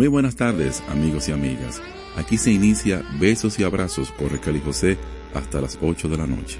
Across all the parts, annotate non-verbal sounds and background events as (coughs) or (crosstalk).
Muy buenas tardes, amigos y amigas. Aquí se inicia Besos y Abrazos por Raquel y José hasta las 8 de la noche.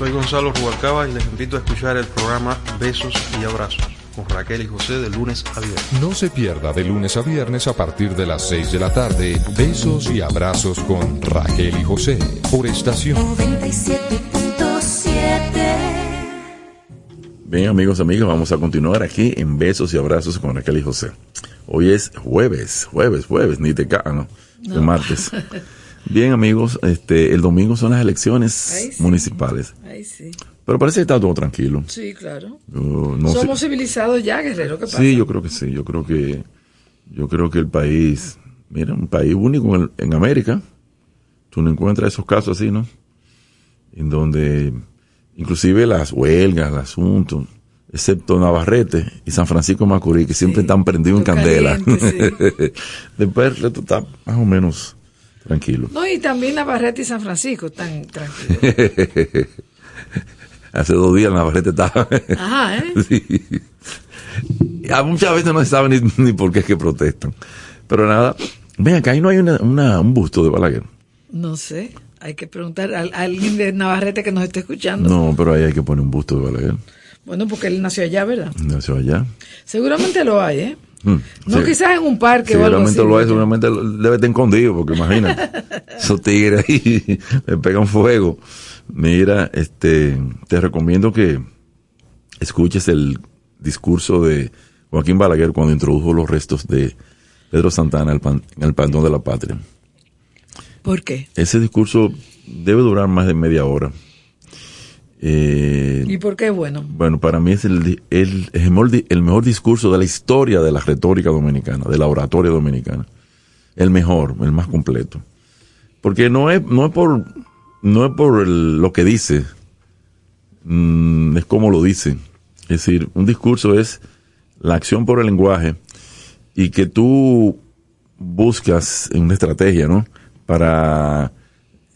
Soy Gonzalo Rubalcaba y les invito a escuchar el programa Besos y Abrazos con Raquel y José de lunes a viernes. No se pierda de lunes a viernes a partir de las 6 de la tarde Besos y Abrazos con Raquel y José por estación 97.7. Bien, amigos, amigas, vamos a continuar aquí en Besos y Abrazos con Raquel y José. Hoy es jueves, jueves, jueves, ni te cagas, ¿no? De martes. (laughs) Bien, amigos, este, el domingo son las elecciones Ay, sí. municipales. Pero parece que está todo tranquilo. Sí, claro. Yo no sé- Somos civilizados ya, guerrero. ¿Qué pasa? Sí, yo creo que sí. Yo creo que, yo creo que el país, mira, un país único en, en América. Tú no encuentras esos casos así, ¿no? En donde, inclusive las huelgas, el asunto, excepto Navarrete y San Francisco Macorís, que siempre Sí, están prendidos en candela. caliente, (laughs) Después el resto está más o menos tranquilo. No, y también Navarrete y San Francisco están tranquilos. (laughs) Hace dos días Navarrete estaba. Ajá, ¿eh? (laughs) Sí. Ya muchas veces no se sabe ni, ni por qué es que protestan. Pero nada, ven acá, ahí no hay una, una- un busto de Balaguer. No sé. Hay que preguntar a, a alguien de Navarrete que nos esté escuchando. No, pero ahí hay que poner un busto de Balaguer. Bueno, porque él nació allá, ¿verdad? Nació allá. Seguramente lo hay, ¿eh? Mm, No sí. quizás en un parque o algo así. Seguramente lo hay, seguramente debe estar escondido, porque imagínate, (laughs) esos tigres ahí (laughs) me pegan fuego. Mira, este, te recomiendo que escuches el discurso de Joaquín Balaguer cuando introdujo los restos de Pedro Santana en el Pantón de la Patria. ¿Por qué? Ese discurso debe durar más de media hora. Eh, ¿Y por qué bueno? bueno, para mí es el, el, el mejor discurso de la historia de la retórica dominicana, de la oratoria dominicana. El mejor, el más completo. Porque no es, no es por, no es por el- lo que dice, mm, es como lo dice. Es decir, un discurso es la acción por el lenguaje y que tú buscas una estrategia, ¿no? Para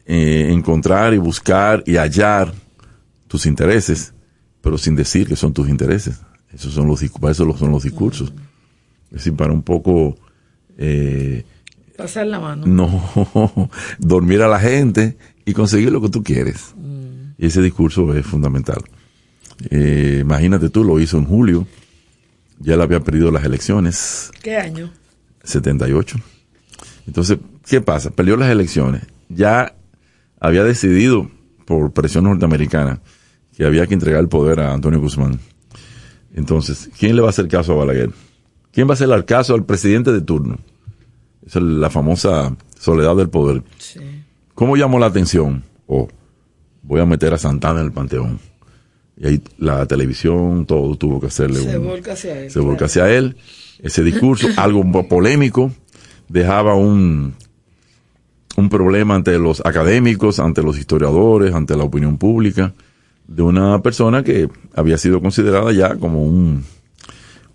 eh, encontrar y buscar y hallar tus intereses, pero sin decir que son tus intereses. Esos son los, para eso son los discursos. Es decir, para un poco eh, Pasar la mano. no (laughs) dormir a la gente y conseguir lo que tú quieres. Y ese discurso es fundamental. Eh, imagínate tú, lo hizo en julio, ya él había perdido las elecciones, ¿Qué año? 78. Entonces, ¿qué pasa? Perdió las elecciones. Ya había decidido, por presión norteamericana, que había que entregar el poder a Antonio Guzmán. Entonces, ¿quién le va a hacer caso a Balaguer? ¿Quién va a hacer caso al presidente de turno? Esa es la famosa soledad del poder. Sí. ¿Cómo llamó la atención? Oh, voy a meter a Santana en el panteón. Y ahí la televisión, todo tuvo que hacerle Se un, volca hacia él. se volca claro. hacia él. Ese discurso, (coughs) algo polémico, dejaba un, un problema ante los académicos, ante los historiadores, ante la opinión pública, de una persona que había sido considerada ya como un,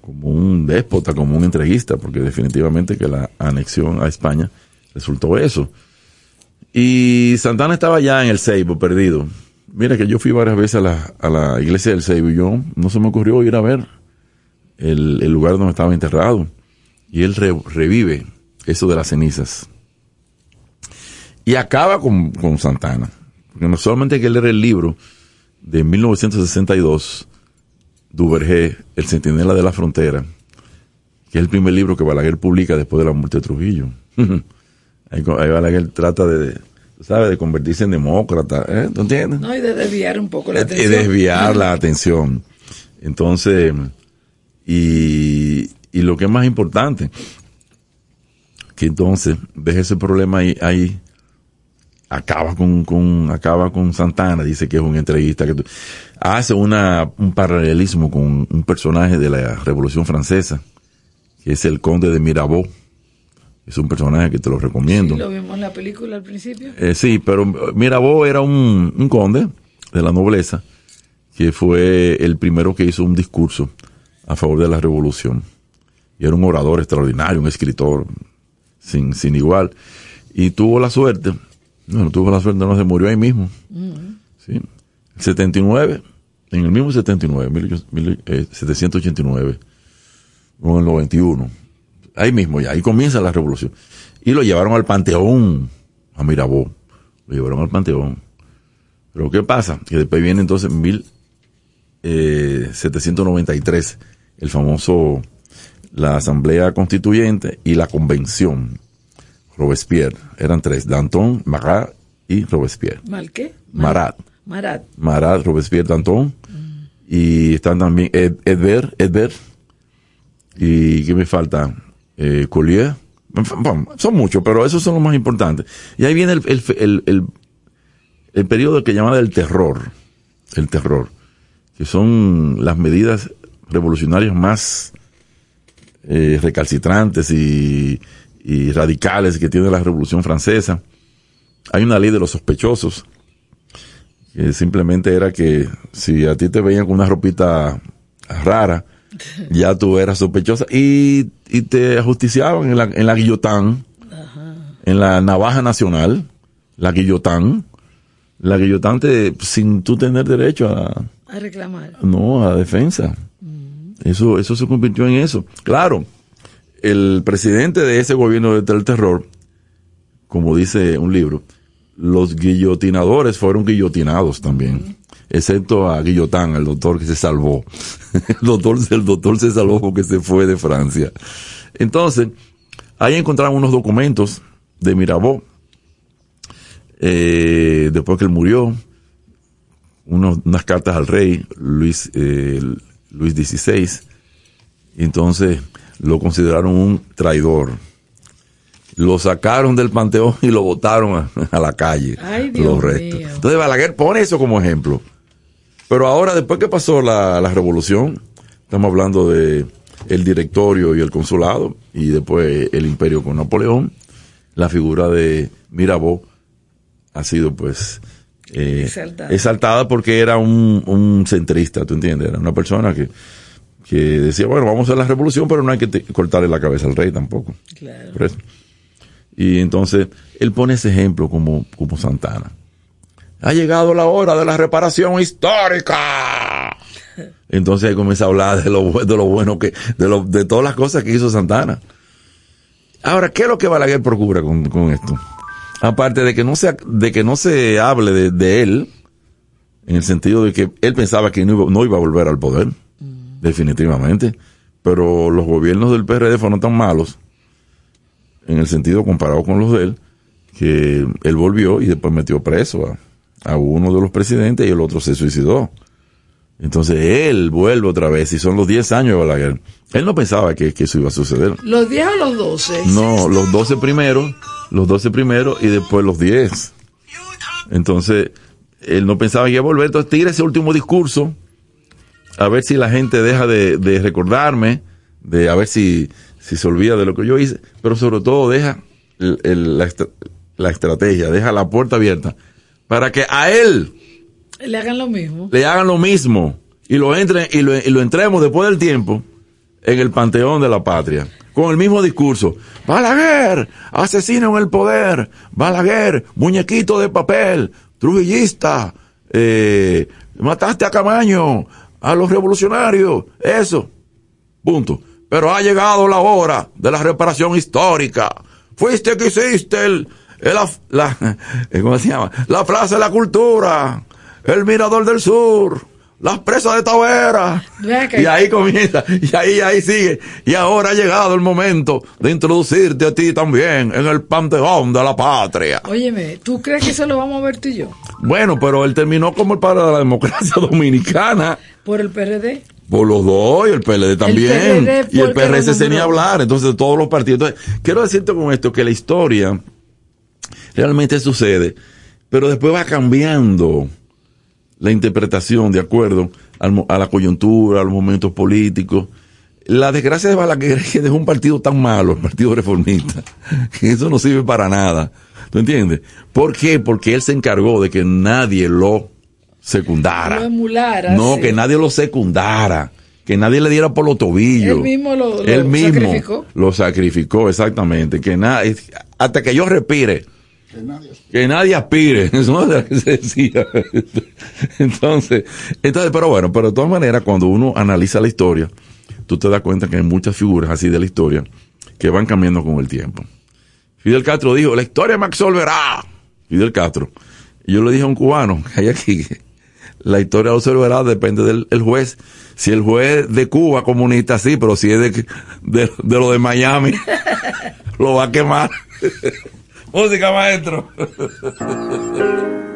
como un déspota, como un entreguista, porque definitivamente que la anexión a España resultó eso. Y Santana estaba ya en el Seibo, perdido. Mira que yo fui varias veces a la, a la iglesia del Seibo y yo no se me ocurrió ir a ver el, el lugar donde estaba enterrado. Y él re- revive eso de las cenizas. Y acaba con, con Santana. Porque no solamente hay que leer el libro de 1962, Duvergé, El Centinela de la Frontera, que es el primer libro que Balaguer publica después de la muerte de Trujillo. (laughs) ahí, ahí Balaguer trata de, ¿sabes?, de convertirse en demócrata, ¿eh? ¿Tú entiendes? No, y de desviar un poco la Eh, atención. desviar la (laughs) atención. Entonces, y, y lo que es más importante, que entonces deja ese problema ahí, ahí acaba con, con, acaba con Santana, dice que es un entrevista, que tú- hace una, un paralelismo con un personaje de la Revolución Francesa, que es el conde de Mirabeau. Es un personaje que te lo recomiendo. Sí, lo vimos en la película al principio. Eh, sí, pero Mirabeau era un, un conde de la nobleza que fue el primero que hizo un discurso a favor de la revolución. Y era un orador extraordinario, un escritor sin, sin igual. Y tuvo la suerte, no, tuvo la suerte, no se murió ahí mismo. ¿sí? 79, en el mismo 79, 1789, o en el 91. Ahí mismo ya, ahí comienza la revolución. Y lo llevaron al Panteón, a Mirabeau. Lo llevaron al Panteón. Pero ¿qué pasa? Que después viene entonces 1793, el famoso, la Asamblea Constituyente y la Convención. Robespierre, eran tres, Danton, Marat y Robespierre. ¿Mal qué? Marat. Marat. Marat, Robespierre, Danton. Y están también Ed, Edbert, Edbert. ¿Y qué me falta? Eh, Collier. Son muchos, pero esos son los más importantes. Y ahí viene el, el, el, el, periodo que llaman el terror. El terror. Que son las medidas revolucionarias más eh, recalcitrantes y, y radicales que tiene la Revolución Francesa. Hay una ley de los sospechosos, que simplemente era que si a ti te veían con una ropita rara, ya tú eras sospechosa y, y te ajusticiaban en la, en la guillotán, en la navaja nacional, la guillotán, la guillotán te, sin tú tener derecho a, A reclamar. no, a defensa. Eso, eso se convirtió en eso. Claro, el presidente de ese gobierno del terror, como dice un libro, los guillotinadores fueron guillotinados también, excepto a Guillotán, el doctor que se salvó. (laughs) el doctor, el doctor se salvó porque se fue de Francia. Entonces, ahí encontraron unos documentos de Mirabeau, eh, después que él murió, unos- unas cartas al rey Luis, eh, Luis XVI, entonces lo consideraron un traidor. Lo sacaron del panteón y lo botaron a, (laughs) a la calle. Ay, Dios los restos. Entonces Balaguer pone eso como ejemplo. Pero ahora, después que pasó la, la revolución, estamos hablando de el directorio y el consulado, y después el imperio con Napoleón, la figura de Mirabeau ha sido pues eh, Exaltada. exaltada porque era un, un centrista, ¿tú entiendes? Era una persona que, que decía, bueno, vamos a hacer la revolución, pero no hay que cortarle la cabeza al rey tampoco. Claro. Por eso. Y entonces, él pone ese ejemplo como, como Santana. Ha llegado la hora de la reparación histórica. (laughs) Entonces ahí comienza a hablar de lo, de lo bueno que, de, lo, de todas las cosas que hizo Santana. Ahora, ¿qué es lo que Balaguer procura con, con esto? Aparte de que no se, de que no se hable de, de él, en el sentido de que él pensaba que no iba, no iba a volver al poder, definitivamente. Pero los gobiernos del PRD fueron tan malos, en el sentido comparado con los de él, que él volvió y después metió preso a, a uno de los presidentes y el otro se suicidó. Entonces él vuelve otra vez y son los 10 años de Balaguer. Él no pensaba que, que eso iba a suceder. ¿Los 10 o los 12? No, los 12 primeros, los 12 primeros y después los 10. Entonces, él no pensaba que iba a volver. Entonces, tira ese último discurso, a ver si la gente deja de, de recordarme, de a ver si, si se olvida de lo que yo hice, pero sobre todo deja el- el- la, la estrategia, deja la puerta abierta para que a él Le hagan lo mismo. le hagan lo mismo y lo entren y lo, y lo entremos después del tiempo en el panteón de la patria con el mismo discurso. Balaguer asesino en el poder. Balaguer muñequito de papel trujillista eh, mataste a Camaño a los revolucionarios. Eso punto pero ha llegado la hora de la reparación histórica fuiste que hiciste el, el la, (laughs) ¿cómo se llama? la plaza de la cultura el Mirador del Sur, las presas de Tavera. Y ahí comienza, (laughs) y ahí, ahí sigue. Y ahora ha llegado el momento de introducirte a ti también en el panteón de la patria. Óyeme, ¿tú crees que eso lo vamos a ver tú y yo? Bueno, pero él terminó como el padre de la democracia (laughs) dominicana. ¿Por el PRD? Por los dos, y el PLD también. PRD y el porque lo PRS tenía nombró. hablar, entonces de todos los partidos. Entonces, quiero decirte con esto que la historia realmente sucede, pero después va cambiando la interpretación de acuerdo a la coyuntura, a los momentos políticos. La desgracia de Balaguer (laughs) es que dejó un partido tan malo, el Partido Reformista, (laughs) que eso no sirve para nada. ¿Tú entiendes? ¿Por qué? Porque él se encargó de que nadie lo secundara. Lo emulara, No, sí. que nadie lo secundara. Que nadie le diera por los tobillos. Él mismo lo- lo Él mismo sacrificó. Lo sacrificó, exactamente. Que hasta que yo respire. Que nadie aspire. (laughs) Eso es lo que se decía. (laughs) Entonces, entonces, pero bueno, pero de todas maneras, cuando uno analiza la historia, tú te das cuenta que hay muchas figuras así de la historia que van cambiando con el tiempo. Fidel Castro dijo, la historia me absolverá. Fidel Castro. Y yo le dije a un cubano que (laughs) hay aquí, que la historia lo depende del el juez. Si el juez de Cuba comunista, sí, pero si es de, de, de lo de Miami, (laughs) lo va a quemar. (laughs) Música, maestro. (laughs)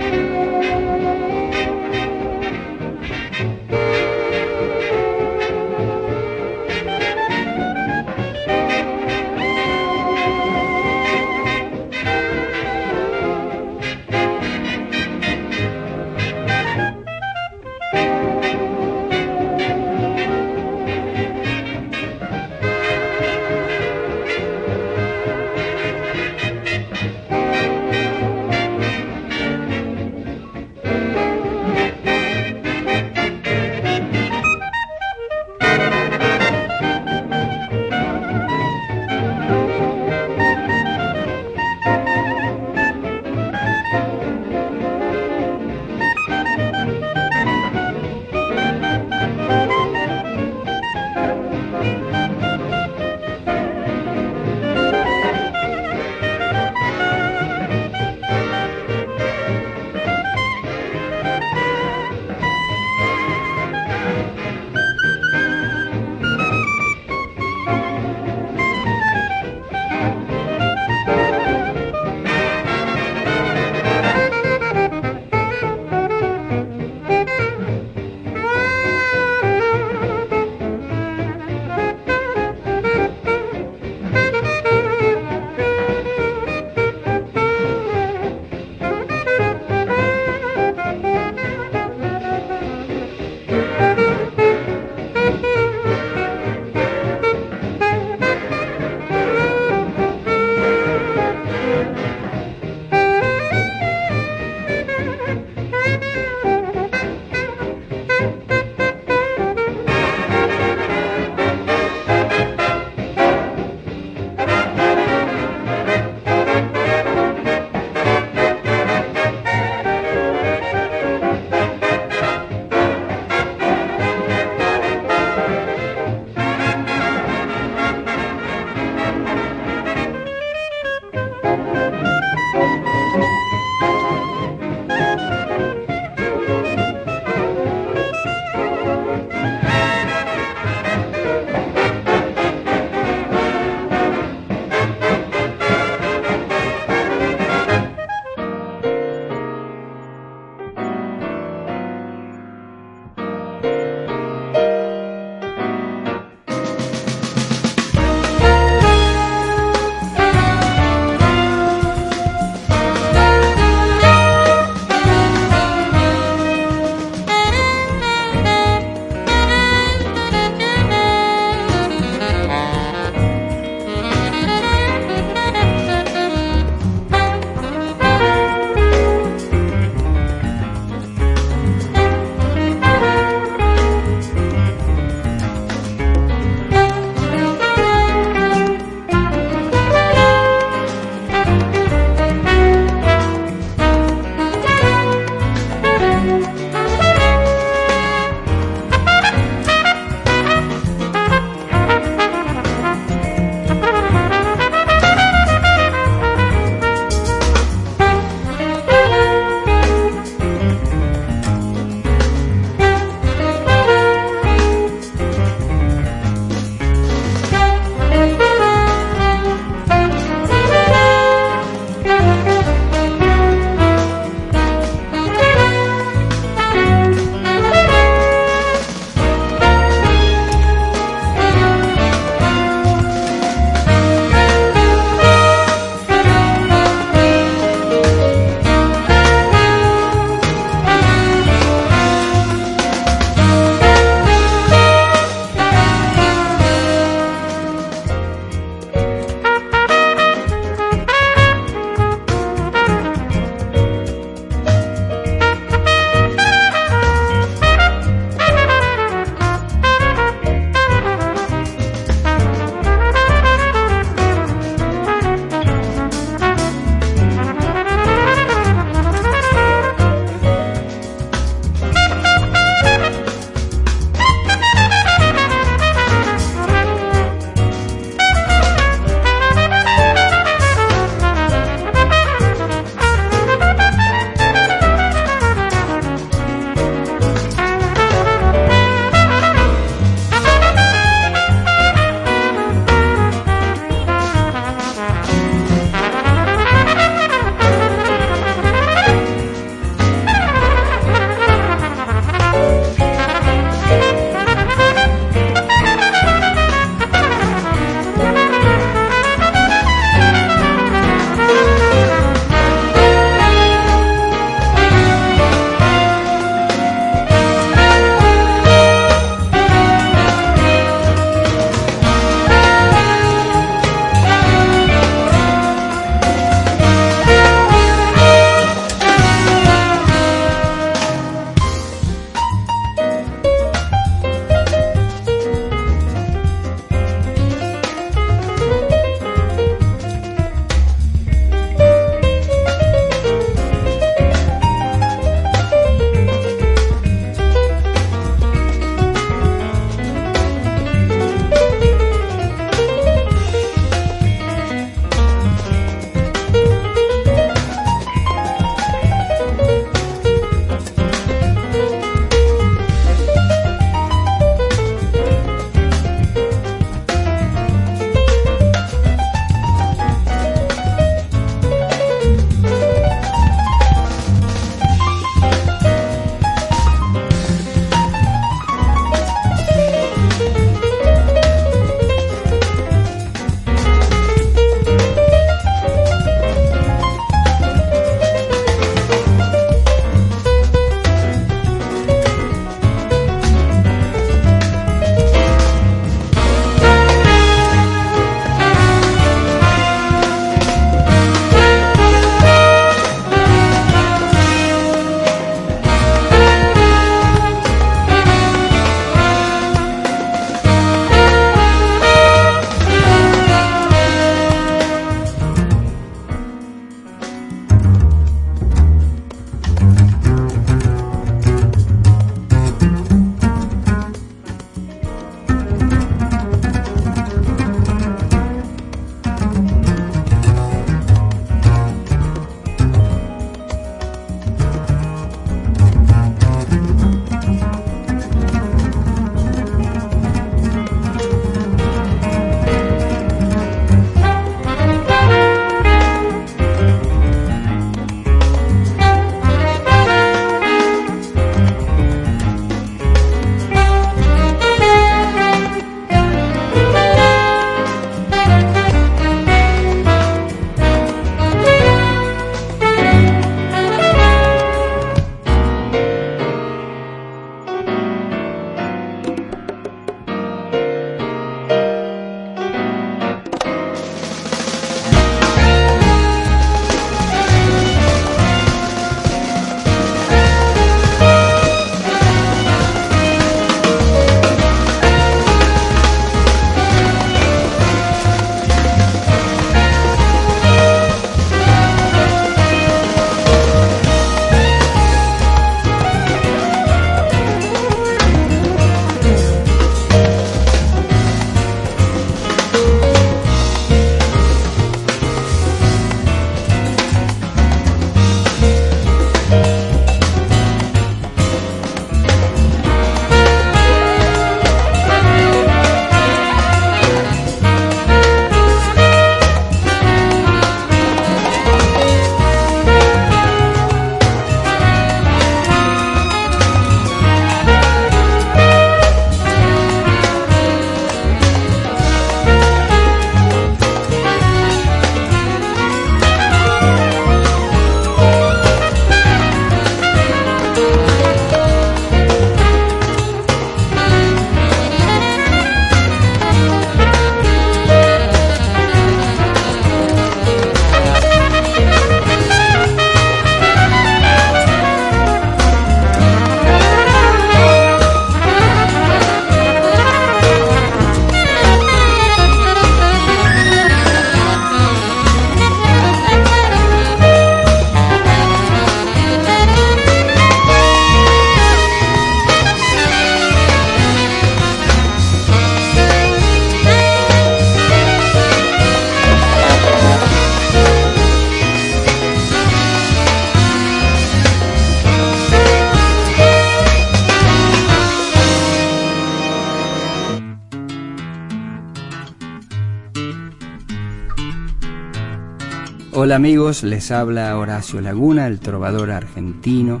Amigos, les habla Horacio Laguna, el trovador argentino,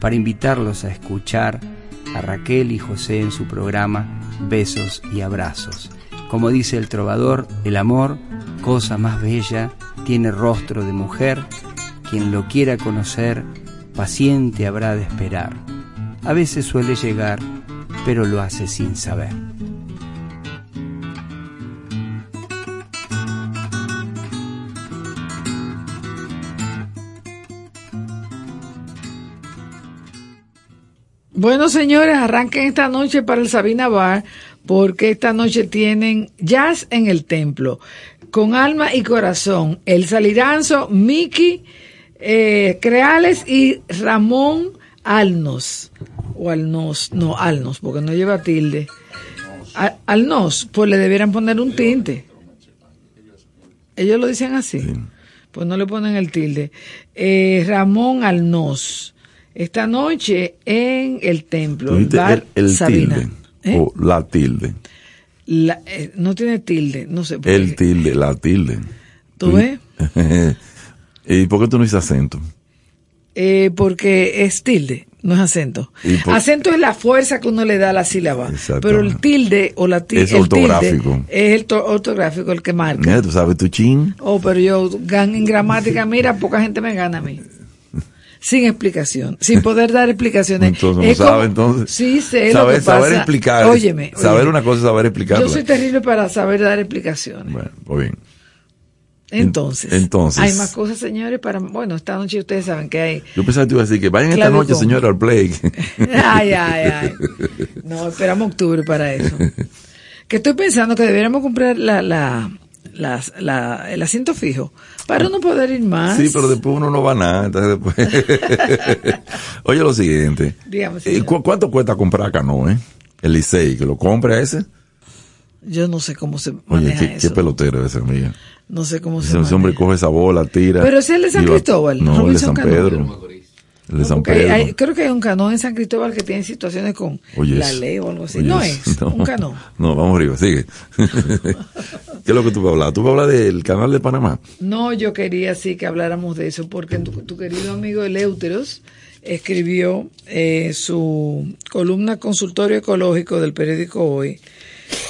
para invitarlos a escuchar a Raquel y José en su programa Besos y Abrazos. Como dice el trovador, el amor, cosa más bella, tiene rostro de mujer, quien lo quiera conocer, paciente habrá de esperar. A veces suele llegar, pero lo hace sin saber. Bueno, señores, arranquen esta noche para el Sabina Bar, porque esta noche tienen jazz en el templo, con alma y corazón. El Saliranzo, Miki eh, Creales y Ramón Alnos. O Alnos, no, Alnos, porque no lleva tilde. Alnos, pues le debieran poner un tinte. Ellos lo dicen así. Pues no le ponen el tilde. Eh, Ramón Alnos. Esta noche en el templo. Bar el, el Sabina. tilde ¿Eh? o la tilde. La- eh, no tiene tilde, no sé por El qué. tilde, la tilde. ¿Tú ves? (laughs) ¿Y por qué tú no dices acento? Eh, porque es tilde, no es acento. Por- Acento es la fuerza que uno le da a la sílaba. Pero el tilde o la tilde Es ortográfico. es el to- ortográfico el que marca. Mira, tú sabes tu chin. Oh, pero yo gan en gramática, mira, poca gente me gana a mí. Sin explicación, sin poder dar explicaciones. (laughs) Entonces, ¿no como- sabe entonces? Sí, sé lo saber, que pasa. saber explicar. Óyeme, Saber una cosa es saber explicarla. Yo soy terrible para saber dar explicaciones. Bueno, pues bien. Entonces, entonces. hay más cosas, señores, para... Bueno, esta noche ustedes saben que hay... Yo pensaba que te iba a decir que vayan esta noche, ¿cómo? señor, al play. (laughs) Ay, ay, ay. (laughs) No, esperamos octubre para eso. Que estoy pensando que deberíamos comprar la, la, las- la- el asiento fijo para no poder ir más. Sí, pero después uno no va a nada. Entonces después... (laughs) Oye, lo siguiente. Dígame, Eh, señor. ¿cu- ¿Cuánto cuesta comprar canoe? eh? El Licey, que lo compre a ese. Yo no sé cómo se Oye, maneja qué, qué eso. pelotero ese, amiga. No sé cómo se Ese, hombre coge esa bola, tira. Pero ese es el de San Cristóbal, No, el de San Cano. Pedro. Hay- creo que hay un canoa en San Cristóbal que tiene situaciones con la ley o algo así. no es- es un (laughs) canoa. No, vamos arriba, sigue. (laughs) ¿Qué es lo que tú vas a hablar? ¿Tú vas a hablar del canal de Panamá? No, yo quería sí que habláramos de eso, porque tu, tu querido amigo Eleuteros escribió eh, su columna Consultorio Ecológico del periódico Hoy.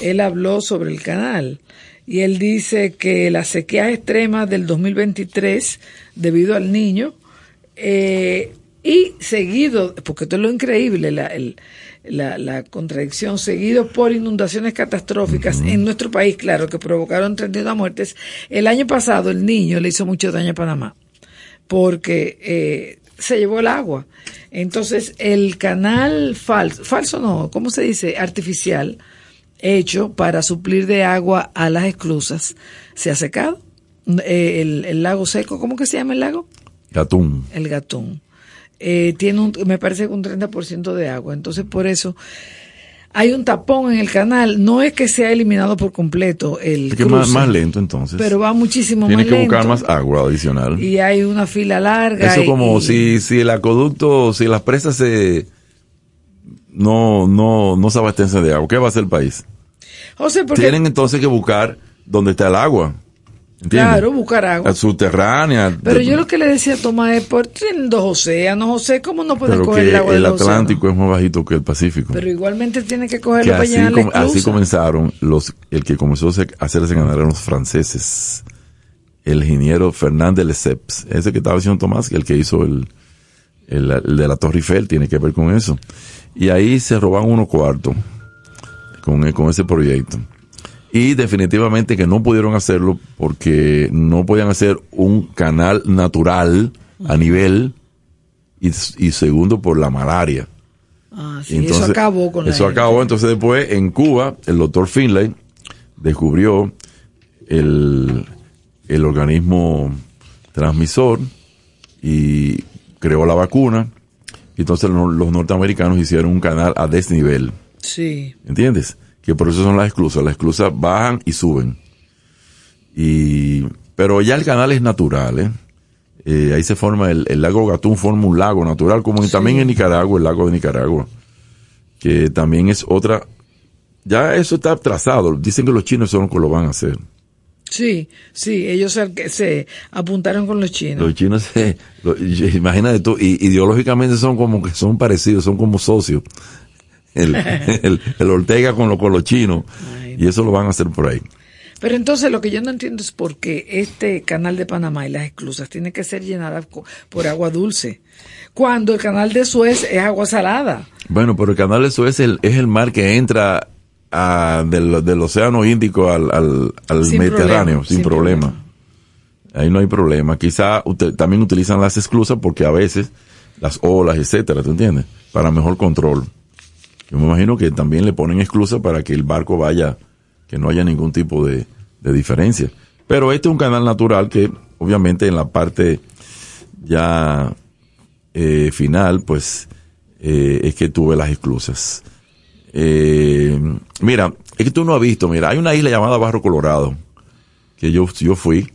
Él habló sobre el canal y él dice que las sequías extremas del 2023, debido al niño, eh, y seguido, porque esto es lo increíble, la, el- la, la contradicción, seguido por inundaciones catastróficas en nuestro país, claro, que provocaron 31 muertes. El año pasado el niño le hizo mucho daño a Panamá, porque eh, se llevó el agua. Entonces, el canal falso, falso no, ¿cómo se dice? Artificial, hecho para suplir de agua a las esclusas, se ha secado. Eh, el, el lago seco, ¿cómo que se llama el lago? Gatún. el gatún. Eh, tiene un, me parece que un 30% de agua. Entonces, por eso hay un tapón en el canal. No es que sea eliminado por completo el Es que más, cruce, más lento entonces. pero va muchísimo Tiene más que buscar más agua adicional. Y hay una fila larga. Eso y- como y- si, si el acueducto, si las presas se no, no, no se abastecen de agua, ¿qué va a hacer el país? José, porque, Tienen entonces que buscar dónde está el agua. ¿Entiendes? claro, buscar agua. Subterránea. Pero de- yo lo que le decía a Tomás es, por tienen dos océanos, José, ¿cómo no pueden pero coger que el agua el del océano? Atlántico es más bajito que el Pacífico. Pero igualmente tiene que que cogerlo para así, la comenzaron los, el que comenzó a hacer- a hacer ese canal eran los franceses. El ingeniero Fernández Lesseps, ese que estaba diciendo Tomás, que el que hizo el, el, el de la Torre Eiffel tiene que ver con eso. Y ahí se roban unos cuartos con, con ese proyecto. Y definitivamente que no pudieron hacerlo porque no podían hacer un canal natural a nivel y, y segundo por la malaria. Ah, sí, Entonces, eso acabó con Eso acabó. Entonces, después, en Cuba, el doctor Finlay descubrió el, el organismo transmisor y creó la vacuna. Y entonces lo- los norteamericanos hicieron un canal a desnivel. Sí. ¿Entiendes? Que por eso son las esclusas. Las esclusas bajan y suben. Y, pero ya el canal es natural, ¿eh? Eh, ahí se forma el, el lago Gatún, forma un lago natural, como también en Nicaragua, el lago de Nicaragua, que también es otra. Ya eso está trazado. Dicen que los chinos son los que lo van a hacer. Sí, sí, ellos se, se apuntaron con los chinos. Los chinos, se, lo- imagínate tú, y, ideológicamente son como que son parecidos, son como socios. El, (laughs) el, el Ortega con, lo, con los chinos. Ay, Y eso lo van a hacer por ahí. Pero entonces lo que yo no entiendo es por qué este canal de Panamá y las esclusas tienen que ser llenadas por agua dulce, cuando el canal de Suez es agua salada. Bueno, pero el canal de Suez es el, es el mar que entra a- del, del Océano Índico al, al, al Sin Mediterráneo problema, sin, sin problema. Ahí no hay problema. Quizá ut- también utilizan las esclusas porque a veces las olas, etcétera, ¿te entiendes? Para mejor control. Yo me imagino que también le ponen esclusas para que el barco vaya, que no haya ningún tipo de, de diferencia. Pero este es un canal natural que obviamente en la parte ya eh, final, pues eh, es que tuve las esclusas. Eh, mira, es que tú no has visto, mira, hay una isla llamada Barro Colorado, que yo, yo fui.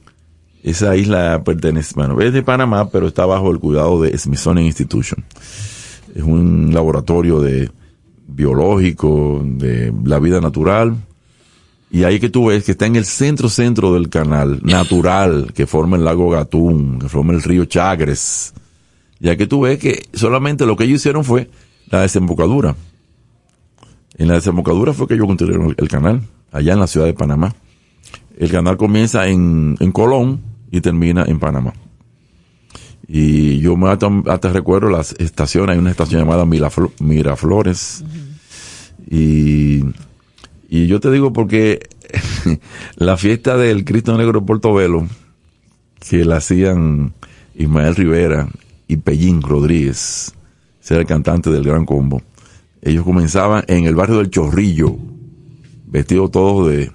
Esa isla pertenece, bueno, es de Panamá, pero está bajo el cuidado de Smithsonian Institution. Es un laboratorio de biológico, de la vida natural. Y ahí que tú ves que está en el centro centro del canal natural (laughs) que forma el lago Gatún, que forma el río Chagres. Ya que tú ves que solamente lo que ellos hicieron fue la desembocadura. En la desembocadura fue que ellos construyeron el canal, allá en la ciudad de Panamá. El canal comienza en, en Colón y termina en Panamá. Y yo me hasta, hasta recuerdo las estaciones, hay una estación llamada Miraflo- Miraflores. Y, y yo te digo porque (laughs) la fiesta del Cristo Negro de Portobelo, que la hacían Ismael Rivera y Pellín Rodríguez, ese era el cantante del Gran Combo. Ellos comenzaban en el barrio del Chorrillo, vestidos todos de,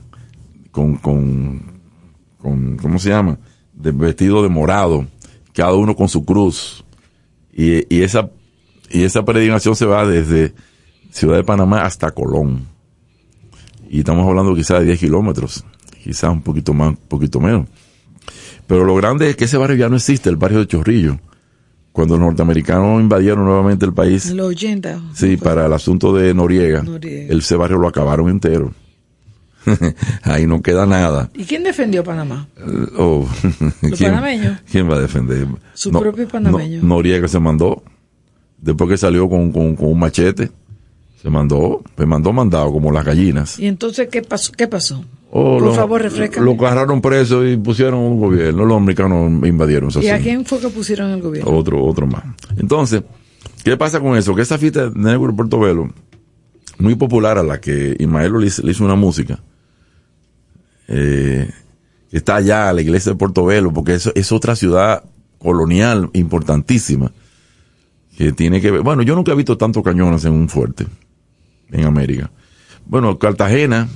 con, con, con, ¿cómo se llama? De vestido de morado, cada uno con su cruz. Y, y esa, y esa peregrinación se va desde Ciudad de Panamá hasta Colón. Y estamos hablando quizás de 10 kilómetros, quizás un poquito más, un poquito menos. Pero lo grande es que ese barrio ya no existe, el barrio de Chorrillo. Cuando los norteamericanos invadieron nuevamente el país, En los 80. Sí, para el asunto de Noriega, Noriega. el ese barrio lo acabaron entero. (laughs) Ahí no queda nada. ¿Y quién defendió Panamá? Eh, oh, (laughs) Los panameños. ¿Quién va a defender? Su propio panameño. no- Noriega se mandó, después que salió con, con, con un machete, se mandó, se mandó mandado como las gallinas. ¿Y entonces qué pasó? ¿Qué pasó? Oh, Por lo- favor, refresca. Lo agarraron preso y pusieron un gobierno. Los americanos invadieron. ¿Y a quién fue que pusieron el gobierno? Otro, otro más. Entonces, ¿qué pasa con eso? Que esa fiesta de Negro Portobelo, muy popular a la que Ismael le hizo una música, eh, está allá, la iglesia de Portobelo, porque es otra ciudad colonial importantísima, que tiene que ver, bueno, yo nunca he visto tantos cañones en un fuerte, en América. Bueno, Cartagena,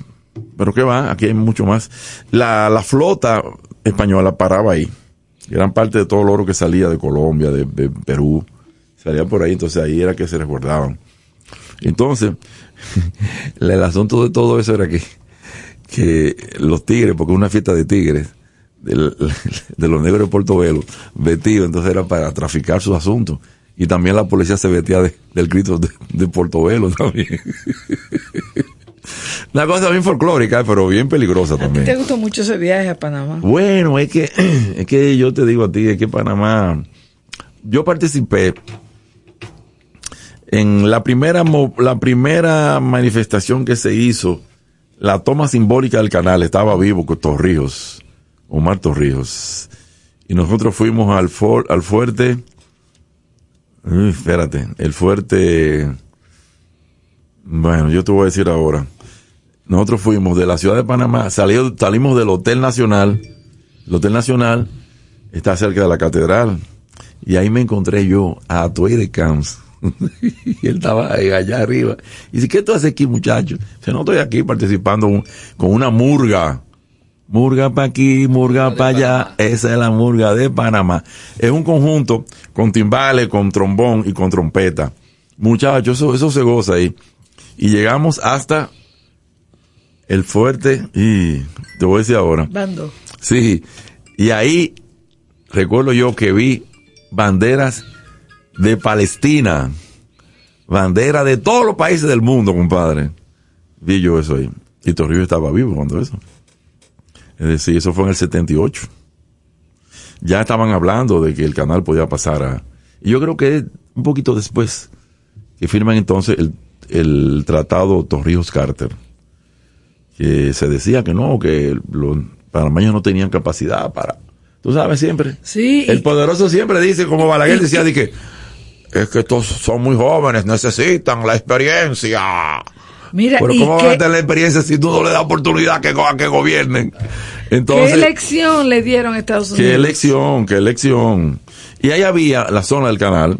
pero qué va, aquí hay mucho más. La, la flota española paraba ahí. Gran parte de todo el oro que salía de Colombia, de, de Perú, salía por ahí, entonces ahí era que se resguardaban. Entonces, el, (laughs) el asunto de todo eso era que, que los tigres, porque es una fiesta de tigres, (laughs) de los negros de Portobelo, vestidos, entonces era para traficar sus asuntos. Y también la policía se vestía de- del Cristo de, de Portobelo también. (laughs) Una cosa bien folclórica, pero bien peligrosa ¿A ti también. te gustó mucho ese viaje a Panamá? Bueno, es que, (clears throat) es que yo te digo a ti, es que Panamá, yo participé en la primera, la primera manifestación que se hizo, la toma simbólica del canal, estaba vivo con Torrijos, Omar Torrijos. Y nosotros fuimos al, al fuerte, espérate, el fuerte, bueno, yo te voy a decir ahora. Nosotros fuimos de la ciudad de Panamá, salió- salimos del Hotel Nacional. El Hotel Nacional está cerca de la catedral. Y ahí me encontré yo a Atuey de Camps. (laughs) y él estaba allá arriba. Y dice, ¿qué tú haces aquí, muchacho? Dice, no estoy aquí participando un- con una murga. Murga para aquí, murga para allá. Esa es la murga de Panamá. Es un conjunto con timbales, con trombón y con trompeta. Muchachos, eso, eso se goza ahí. Y llegamos hasta el fuerte y te voy a decir ahora. Bando. Sí, y ahí recuerdo yo que vi banderas de Palestina, bandera de todos los países del mundo, compadre. Vi yo eso ahí. Y Torrijos estaba vivo cuando eso. Es decir, eso fue en el 78. Ya estaban hablando de que el canal podía pasar a... Y yo creo que un poquito después que firman entonces el, el tratado Torrijos-Carter, que se decía que no, que los panameños no tenían capacidad para... Tú sabes siempre. Sí, El poderoso siempre dice, como Balaguer decía, de que es que estos son muy jóvenes, necesitan la experiencia. Mira, Pero ¿y ¿cómo van a qué, tener la experiencia si tú no le das oportunidad que, a que gobiernen? qué Entonces, elección le dieron a Estados Unidos? qué elección, qué elección. Y ahí había la zona del canal,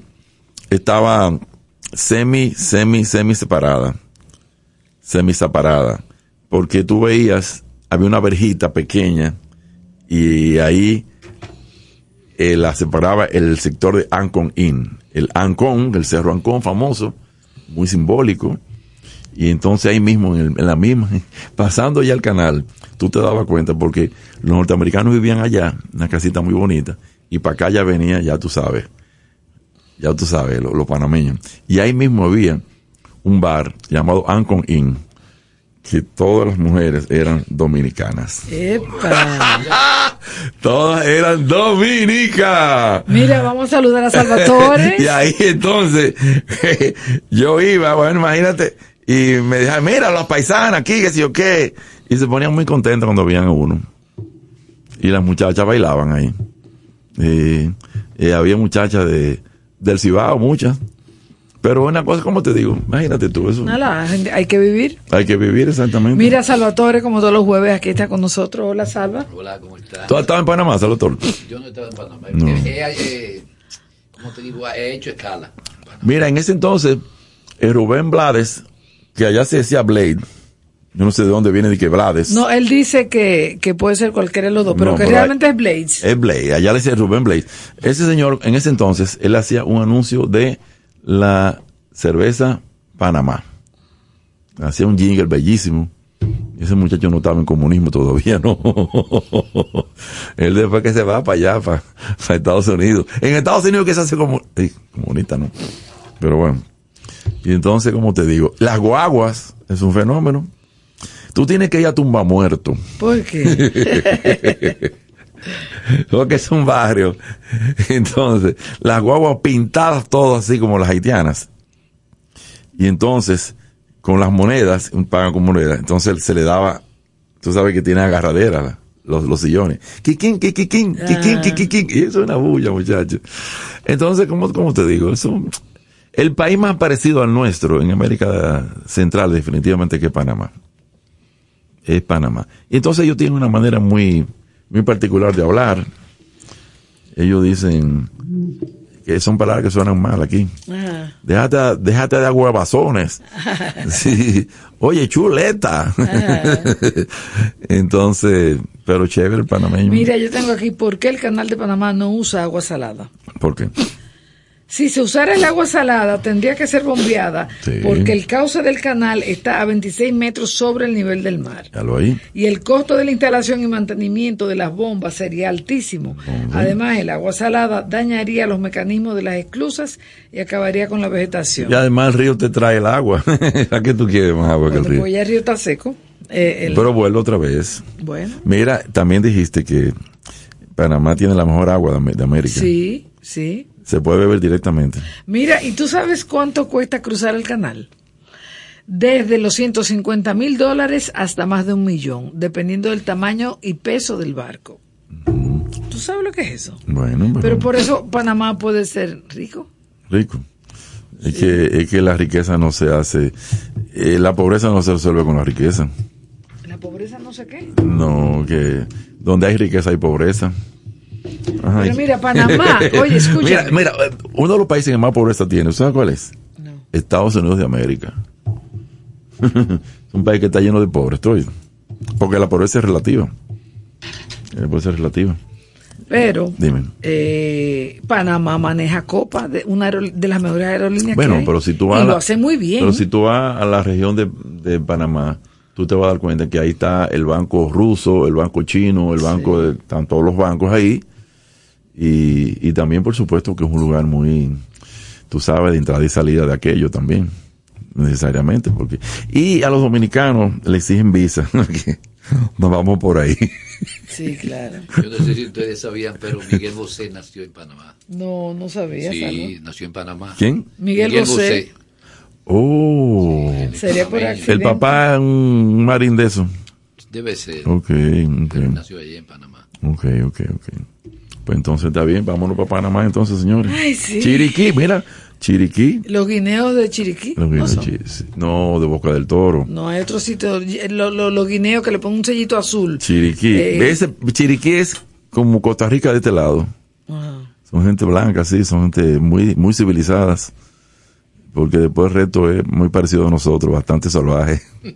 estaba semi, semi, semi separada. Semi separada. Porque tú veías, había una verjita pequeña y ahí eh, la separaba el sector de Ancon Inn. El Ancon, el cerro Ancon famoso, muy simbólico. Y entonces ahí mismo, en, el- en la misma, (laughs) pasando ya el canal, tú te dabas cuenta porque los norteamericanos vivían allá, una casita muy bonita, y para acá ya venía, ya tú sabes, ya tú sabes, lo- los, panameños. Y ahí mismo había un bar llamado Ancon Inn, que todas las mujeres eran dominicanas. Epa. (laughs) Todas eran dominicas. Mira, vamos a saludar a Salvatore. (laughs) y ahí entonces (laughs) yo iba, bueno, imagínate, y me decían, mira, los paisanos aquí, que si yo qué. Y se ponían muy contentos cuando veían a uno. Y las muchachas bailaban ahí. Y, y había muchachas de, del Cibao, muchas. Pero una cosa, como te digo, imagínate tú, eso Nada, gente, hay que vivir. hay que vivir exactamente. Mira, Salvatore, como todos los jueves, aquí está con nosotros. Hola, Salva. Hola, ¿cómo estás? ¿Tú has estado en Panamá, Salvatore? Yo no he estado en Panamá. No. Eh, eh, eh, ¿Cómo te digo? He hecho escala. Mira, en ese entonces, eh, Rubén Blades, que allá se decía Blade, yo no sé de dónde viene de que Blades. No, él dice que, que puede ser cualquiera de los dos, pero No, que pero realmente hay- es Blades. Es Blade, allá le decía Rubén Blade. Ese señor, en ese entonces, él hacía un anuncio de la cerveza Panamá. Hacía un jingle bellísimo. Ese muchacho no estaba en comunismo todavía, ¿no? (laughs) Él después que se va para allá, para, para Estados Unidos. En Estados Unidos que se hace como, comunista, ¿no? Pero bueno. Y entonces, como te digo, las guaguas es un fenómeno. Tú tienes que ir a tumba muerto. ¿Por qué? (laughs) Porque es un barrio. Entonces, las guaguas pintadas todas así como las haitianas. Y entonces, con las monedas, un pagan con monedas, entonces se le daba, tú sabes que tiene agarradera la- los, los sillones. Kikín, kikín, kikín, Ah. kikín. Y eso es una bulla, muchachos. Entonces, como, como te digo, eso, el país más parecido al nuestro en América Central definitivamente que es Panamá. Es Panamá. Y entonces ellos tienen una manera muy, muy particular de hablar. Ellos dicen que son palabras que suenan mal aquí. Ajá. Déjate, déjate de aguabazones. (laughs) Sí. Oye, chuleta. Entonces, pero chévere el panameño. Mira, yo tengo aquí, ¿por qué el canal de Panamá no usa agua salada? ¿Por qué? Si se usara el agua salada, tendría que ser bombeada, Sí. porque el cauce del canal está a 26 metros sobre el nivel del mar. Ahí. Y el costo de la instalación y mantenimiento de las bombas sería altísimo. Además, el agua salada dañaría los mecanismos de las esclusas y acabaría con la vegetación. Y además el río te trae el agua. (laughs) ¿A qué tú quieres más agua que el río? pues ya el río está seco. Eh, el- Pero vuelve otra vez. bueno, Mira, también dijiste que Panamá tiene la mejor agua de América. sí, sí. Se puede beber directamente. Mira, ¿y tú sabes cuánto cuesta cruzar el canal? Desde los 150 mil dólares hasta más de un millón, dependiendo del tamaño y peso del barco. ¿Tú sabes lo que es eso? Bueno, pero, Pero por eso Panamá puede ser rico. rico. Es, que, es que la riqueza no se hace, eh, la pobreza no se resuelve con la riqueza. La pobreza no sé qué. No, que donde hay riqueza hay pobreza. Ajá. Pero mira, Panamá, (laughs) oye, escúchame. Mira, mira, uno de los países que más pobreza tiene, ¿sabes cuál es? No. Estados Unidos de América. (laughs) es un país que está lleno de pobres, estoy. Porque la pobreza es relativa. La pobreza es relativa. Pero Dime. eh, Panamá maneja Copa, de, una de las mejores aerolíneas Bueno, que hay. pero si tú vas y lo hace muy bien. Pero si tú vas a la región de, de Panamá, tú te vas a dar cuenta que ahí está el banco ruso, el banco chino, el banco de están todos los bancos ahí. Y, y también, por supuesto, que es un lugar muy, tú sabes, de entrada y salida de aquello también, necesariamente. porque Y a los dominicanos le exigen visa. (laughs) Nos vamos por ahí. Sí, claro. Yo no sé si ustedes sabían, pero Miguel Bosé nació en Panamá. No, no sabía, Sí, nació en Panamá. ¿Quién? Miguel Bosé. Oh. Sería por accidente. El papá es un marín de eso. Debe ser. Ok, Pero ok. nació allí en Panamá. Ok, ok, ok. Pues entonces está bien, vámonos para Panamá entonces, señores. Ay, sí. Chiriquí, mira, Chiriquí. Los guineos de Chiriquí. Los no, guineos de Boca del Toro. No, hay otro sitio. Los lo, los guineos que le ponen un sellito azul. Chiriquí. Eh, Ese, Chiriquí es como Costa Rica de este lado. Ajá. Son gente blanca, sí, son gente muy, muy civilizadas. Porque después el resto es muy parecido a nosotros, bastante salvaje. (laughs)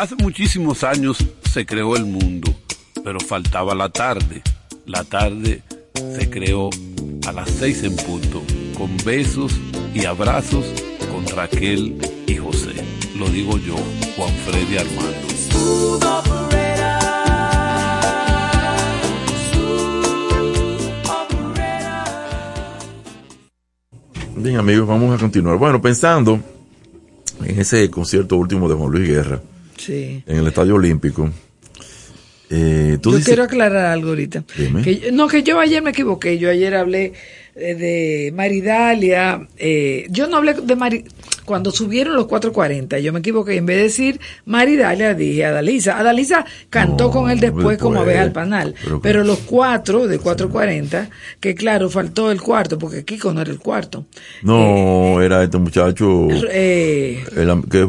Hace muchísimos años se creó el mundo, pero faltaba la tarde. La tarde se creó a las seis en punto, con besos y abrazos con Raquel y José. Lo digo yo, Juan Freddy Armando. Bien, amigos, vamos a continuar. Bueno, pensando en ese concierto último de Juan Luis Guerra Sí. en el Estadio Olímpico, eh, tú Yo dices, quiero aclarar algo ahorita. Dime. Que- no, que yo ayer me equivoqué. Yo ayer hablé eh, de Maridalia. eh, yo no hablé de Mari. Cuando subieron los 440, yo me equivoqué. En vez de decir Maridalia, dije Adalisa. Adalisa cantó No, con él después, como después. ves al panal. Pero los cuatro de 440, que claro, faltó el cuarto, porque Kiko no era el cuarto. no, era este muchacho, Eh, el que,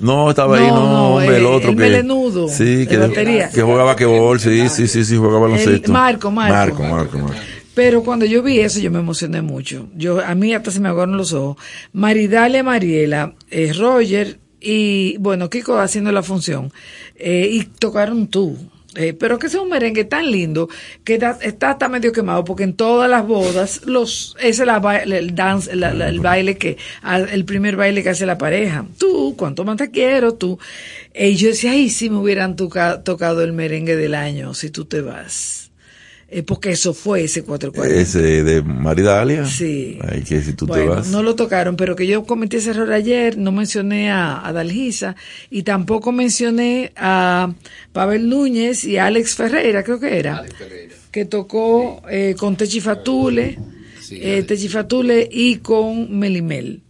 no, estaba ahí, No, no, hombre, el eh, otro el que, melenudo, sí, de que, batería. que juega basquetbol, sí, sí, sí, sí, juega baloncesto. Marco, Marco. Marco, Marco, Marco. Pero cuando yo vi eso, yo me emocioné mucho. Yo, a mí hasta se me aguaron los ojos. Maridalia, Mariela, eh, Roger y, bueno, Kiko haciendo la función. Eh, y tocaron tú. Eh, pero que es un merengue tan lindo que está hasta medio quemado porque en todas las bodas los ese es la el dance el baile que el primer baile que hace la pareja. Tú cuánto más te quiero tú. Y yo decía ay si me hubieran toca- tocado el merengue del año si tú te vas Eh, porque eso fue ese 440 Ese de Maridalia. Sí. Ay, que si tú te bueno, vas. no lo tocaron, pero que yo cometí ese error ayer, no mencioné a, a Dalgisa y tampoco mencioné a Pavel Núñez y a Alex Ferreira, creo que era, que tocó eh, con Techi Fatule, Sí, eh, Techi Fatule y con Melimel.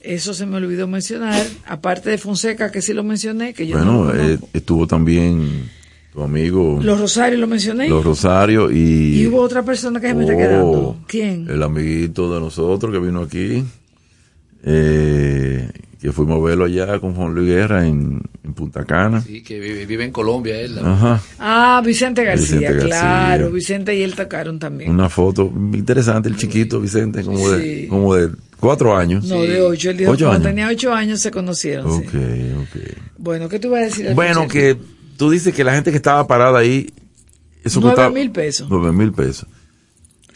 Eso se me olvidó mencionar, aparte de Fonseca, que sí lo mencioné, que yo no Bueno, lo eh, estuvo también tu amigo Los Rosarios lo mencioné. Los Rosario y... y hubo otra persona que se me está Oh, quedando. ¿Quién? El amiguito de nosotros que vino aquí, eh, que fuimos a verlo allá con Juan Luis Guerra en, en Punta Cana. Sí, que vive, vive en Colombia él. Ajá. Ah, Vicente García, Vicente García. claro, Vicente y él tocaron también. Una foto interesante, el chiquito Vicente, como de, Sí. como de cuatro años. No, de ocho. Él dijo ¿Ocho cuando años? tenía ocho años se conocieron. sí. Ok, ok. Bueno, ¿qué tú ibas a decir? Bueno, que tú dices que la gente que estaba parada ahí, eso Nueve costaba- mil pesos. Nueve mil pesos.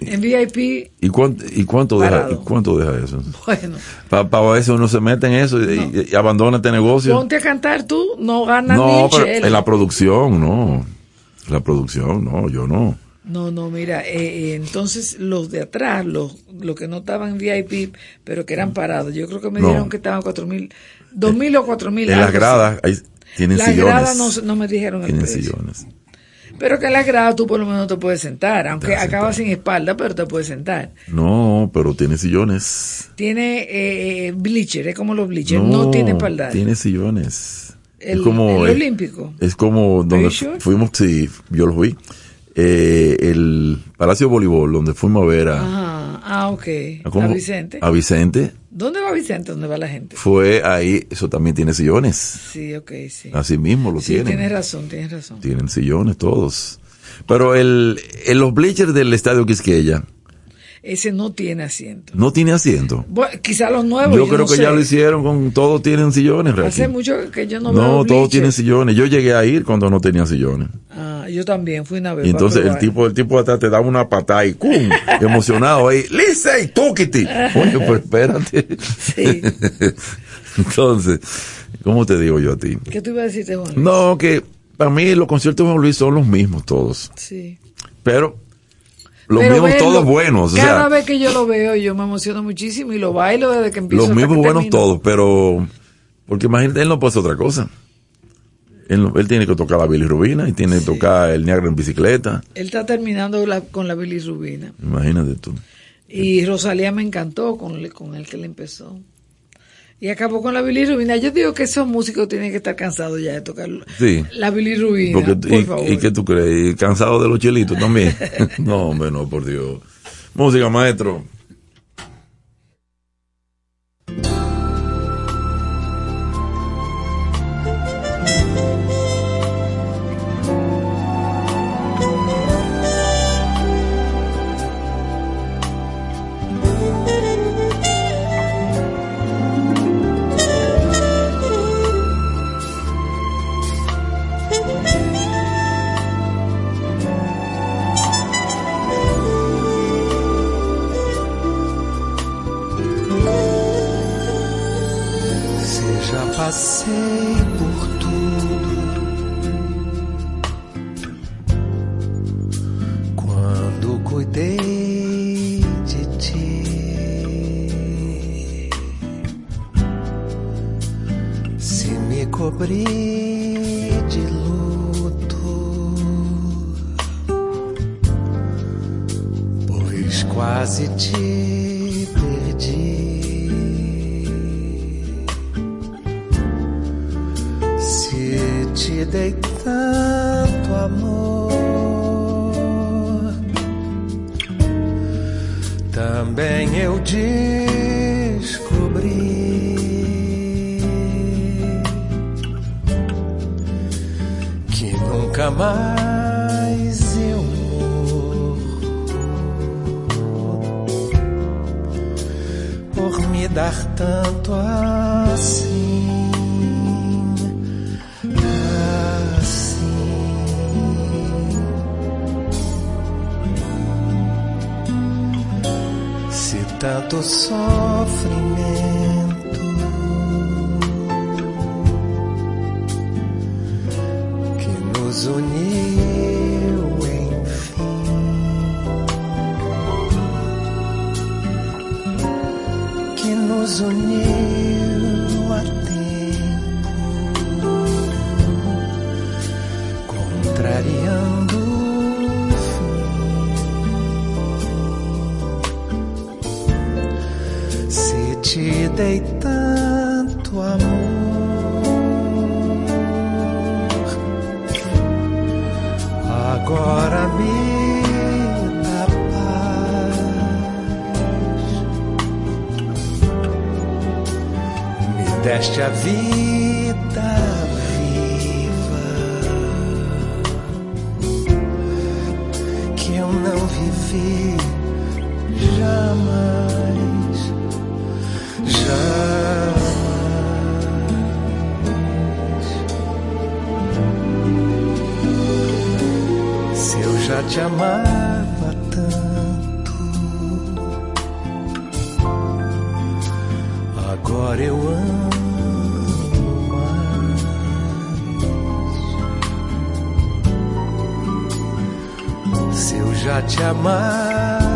En VIP, ¿Y cuánto, y cuánto, deja, y cuánto deja eso? (laughs) bueno, Para eso uno se mete en eso y, abandona este negocio. ponte a cantar tú, no ganas ni No, un pero en la producción, no. La producción, no, yo no. No, no, mira, eh, eh, entonces los de atrás, los, los que no estaban en VIP, pero que eran parados, yo creo que me No. dijeron que estaban cuatro mil, dos mil o cuatro mil. En las gradas ahí tienen Las sillones. gradas no, no me dijeron el tienen precio. sillones. Pero que en las gradas tú por lo menos te puedes sentar, aunque acabas sin espalda, pero te puedes sentar. No, pero tiene sillones. Tiene eh, eh, bleacher, es como los bleachers, no, tiene espaldar. Tiene sillones. El- es como el olímpico. Es como donde sure? fuimos, sí, yo lo vi. Eh, el Palacio de Voleibol, donde fuimos a ver a, Ajá, ah, ok. a A Vicente. a Vicente, ¿Dónde va Vicente? ¿Dónde va la gente? fue ahí, eso también tiene sillones. Sí, ok, sí. Así mismo lo sí, tienen. tienes razón, tienes razón. Tienen sillones todos. Pero el, los bleachers del Estadio Quisqueya Ese no tiene asiento. no tiene asiento. Bueno, quizá los nuevos. Yo creo no que sé. ya lo hicieron con todos tienen sillones. Hace Raquel. mucho que yo no, No, todos tienen sillones. Yo llegué a ir cuando no tenía sillones. Ah, yo también fui una vez. Y entonces el tipo, el tipo atrás te daba una patada y ¡cum! (laughs) emocionado ahí. ¡Lisey, túquiti! Oye, pues espérate. Sí. (laughs) entonces, ¿cómo te digo yo a ti? ¿Qué tú ibas a decirte, Juan? No, que para mí los conciertos de Juan Luis son los mismos todos. Sí. Pero los Pero mismos verlo, todos buenos. O Cada sea, vez que yo lo veo, yo me emociono muchísimo y lo bailo desde que empiezo. los mismos buenos termino. todos, pero porque imagínate, él no puede hacer otra cosa. Él, él tiene que tocar la Billy Rubina y tiene que tocar el Niagara en bicicleta. Él está terminando la- con la Billy Rubina. Imagínate tú. Y Rosalía me encantó con, con el que le empezó. Y acabó con la Billy Rubina. Yo digo que esos músicos tienen que estar cansados ya de tocar Sí. la Billy Rubina. Porque, por y, favor. ¿Y qué tú crees? ¿Y ¿Cansado de los chelitos también? (laughs) no, hombre, no, por Dios. Música, maestro. tanto assim. assim. Se Tanto sofrimento que nos uniu. soñé. deste a vida viva que eu não vivi jamais, jamais. Se eu já te amar. já te amar.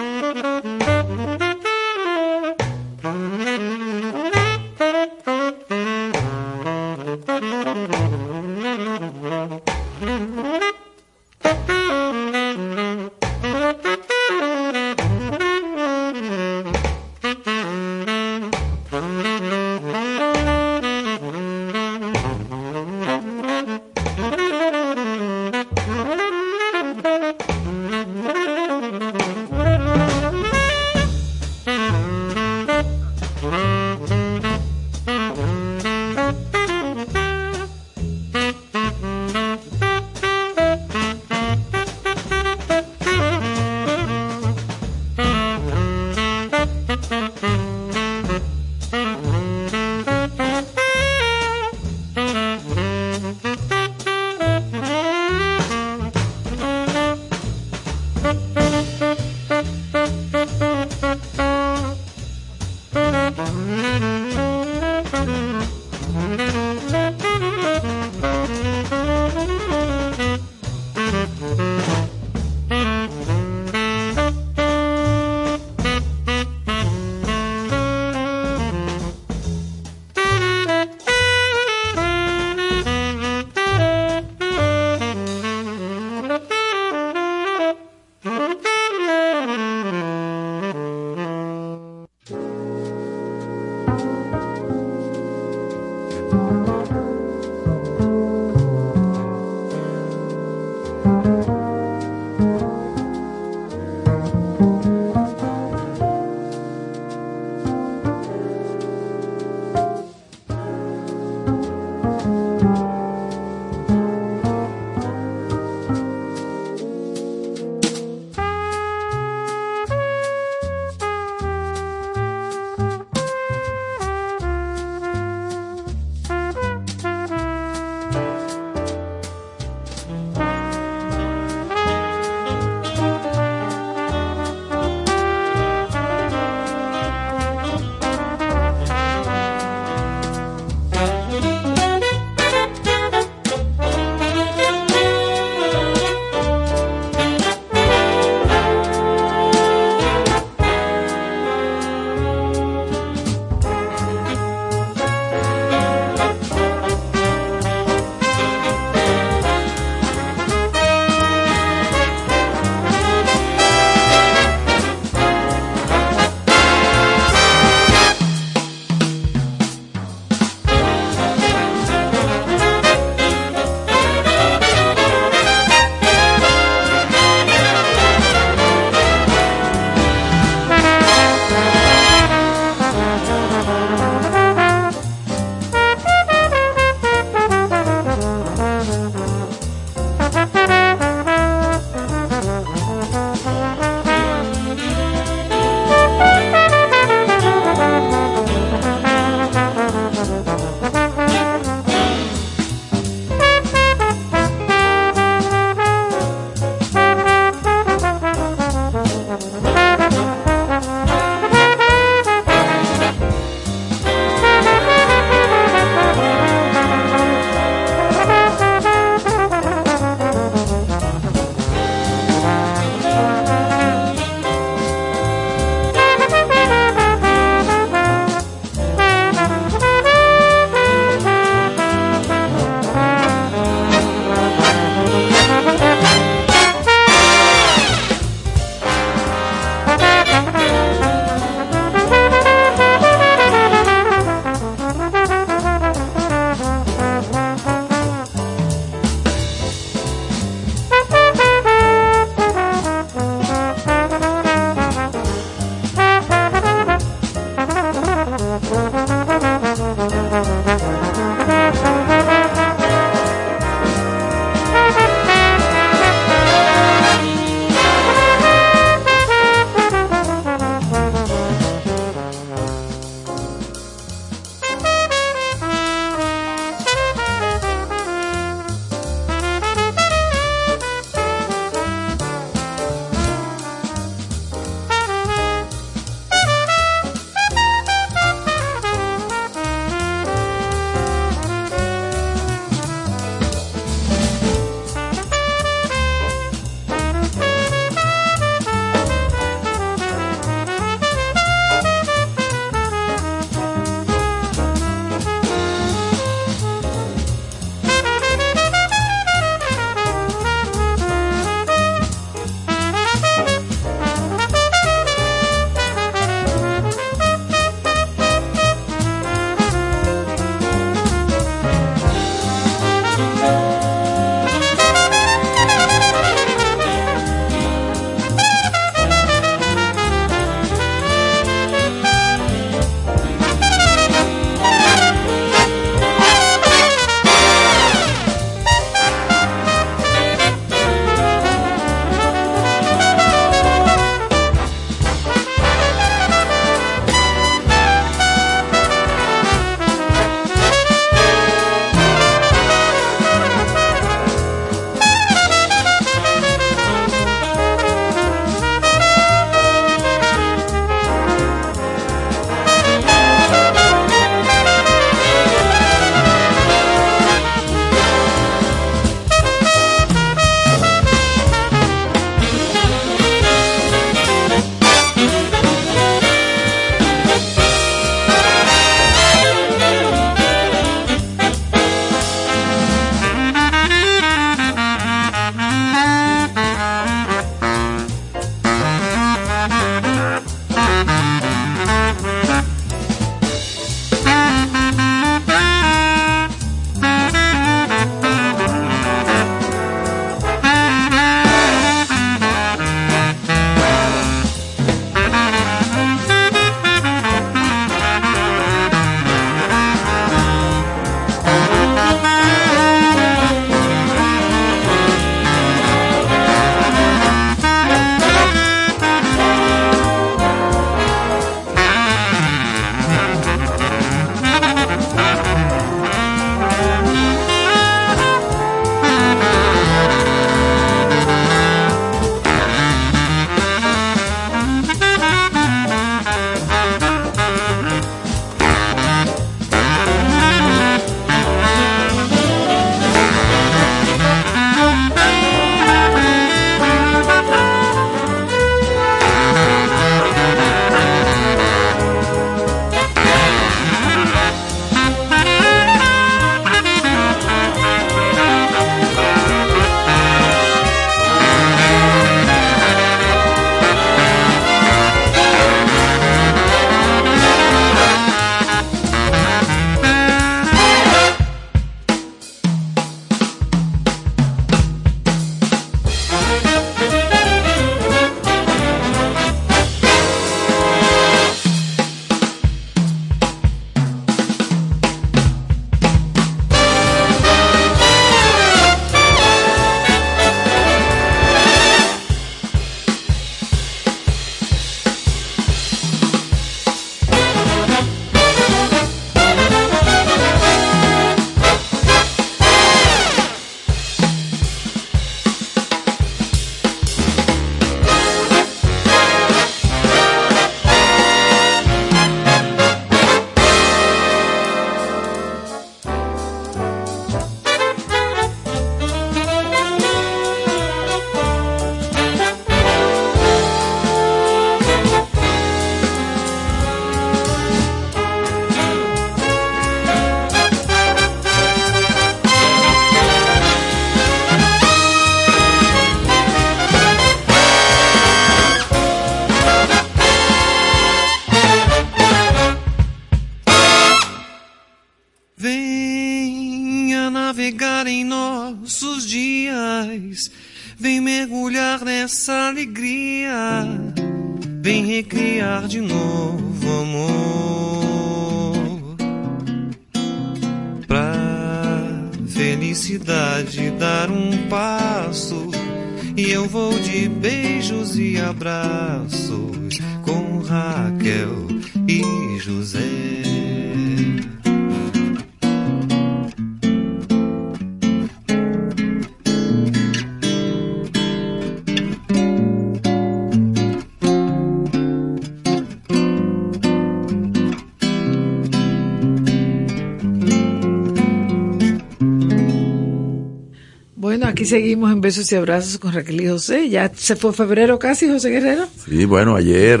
Besos y Abrazos con Raquel y José. Ya se fue febrero casi, José Guerrero. Sí, bueno, ayer.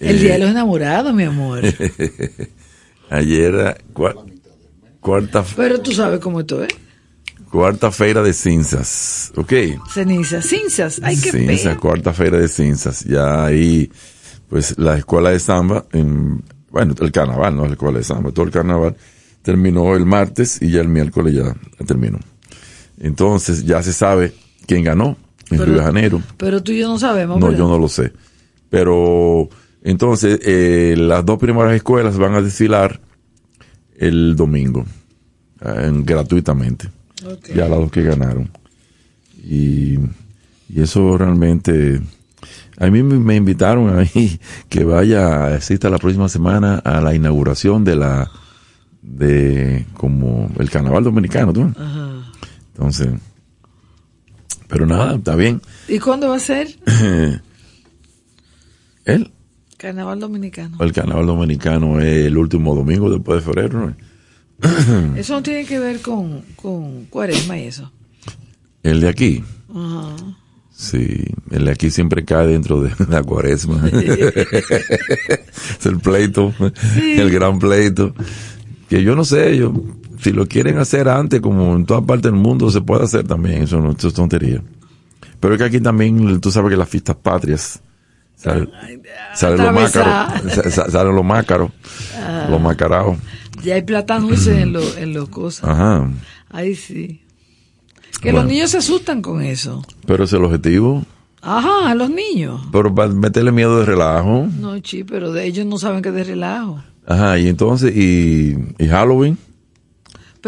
El eh, Día de los Enamorados, mi amor. (laughs) ayer, eh, cua- cuarta, Pero tú sabes cómo esto es. cuarta feira de cinzas. Ok. Cenizas, cinzas. Ay, qué Cinzas, pena. cuarta feira de cinzas. Ya ahí, pues la escuela de samba, en, bueno, el carnaval, no la escuela de samba, todo el carnaval terminó el martes y ya el miércoles ya terminó. Entonces ya se sabe quién ganó en Pero- Río de Janeiro. Pero tú y yo no sabemos. No, ¿verdad? yo no lo sé. Pero entonces eh, las dos primeras escuelas van a desfilar el domingo eh, gratuitamente. Ya las dos que ganaron. Y, y eso realmente... A mí me invitaron ahí (laughs) que vaya, asista la próxima semana a la inauguración de la de como el carnaval dominicano, ¿tú? Ajá. Entonces, pero nada, está bien. ¿Y cuándo va a ser? (laughs) Él Carnaval Dominicano. El carnaval dominicano es el último domingo después de febrero. ¿no? (clears throat) Eso no tiene que ver con, con cuaresma y eso. El de aquí, Ajá. sí, el de aquí siempre cae dentro de (laughs) la cuaresma. (laughs) es el pleito, el gran pleito. Que yo no sé, yo, si lo quieren hacer antes, como en toda parte del mundo, se puede hacer también, eso no eso es tontería. Pero es que aquí también, tú sabes que las fiestas patrias, sale- salen los atravesada. mácaros, sa- sa- salen los mácaros, los macaraos. Ya hay platanos en los en los cosas. Ajá. Ahí sí. Que Bueno. los niños se asustan con eso. Pero es el objetivo. Ajá, a los niños. Pero para meterle miedo de relajo. No, chi, pero de ellos no saben que es de relajo. Ajá, y entonces, y, y Halloween.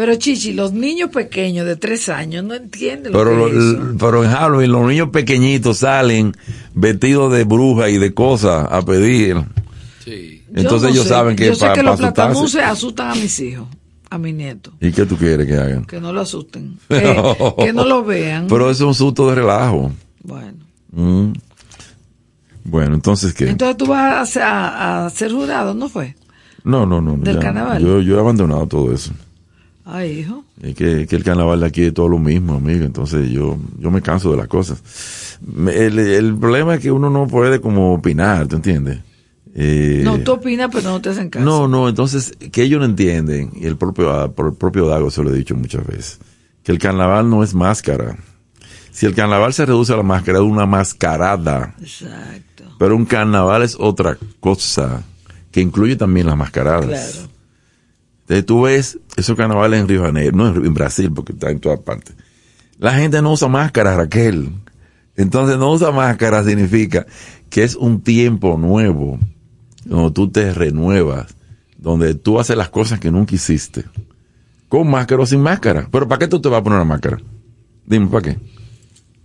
Pero Chichi, los niños pequeños de tres años no entienden lo Pero, que lo- es eso. pero en Halloween los niños pequeñitos salen vestidos de bruja y de cosas a pedir. Sí. Entonces no ellos sé. saben que Yo sé para que los se asustan a mis hijos, a mis nietos. ¿Y qué tú quieres que hagan? Que no lo asusten. Que, (laughs) que no lo vean. Pero eso es un susto de relajo. Bueno. Mm. Bueno, entonces, ¿qué? Entonces tú vas a, ser- a- a ser jurado, ¿no fue? no, no, no. ¿Del ya. carnaval? Yo, yo he abandonado todo eso. Ay, hijo. Es que, que el carnaval de aquí es todo lo mismo, amigo. Entonces yo, yo me canso de las cosas. El, el problema es que uno no puede como opinar, ¿te entiendes? Eh, No, tú opinas, pero no te hacen caso. no, no, entonces, que ellos no entienden, y el propio, por el propio Dago se lo he dicho muchas veces, que el carnaval no es máscara. Si el carnaval se reduce a la máscara, es una mascarada. Exacto. Pero un carnaval es otra cosa, que incluye también las mascaradas. Claro. Entonces tú ves esos carnavales en Río Janeiro, no en en Brasil, porque está en todas partes. La gente no usa máscara, Raquel. Entonces no usa máscara significa que es un tiempo nuevo, donde tú te renuevas, donde tú haces las cosas que nunca hiciste. Con máscara o sin máscara. Pero ¿para qué tú te vas a poner una máscara? Dime, ¿para qué?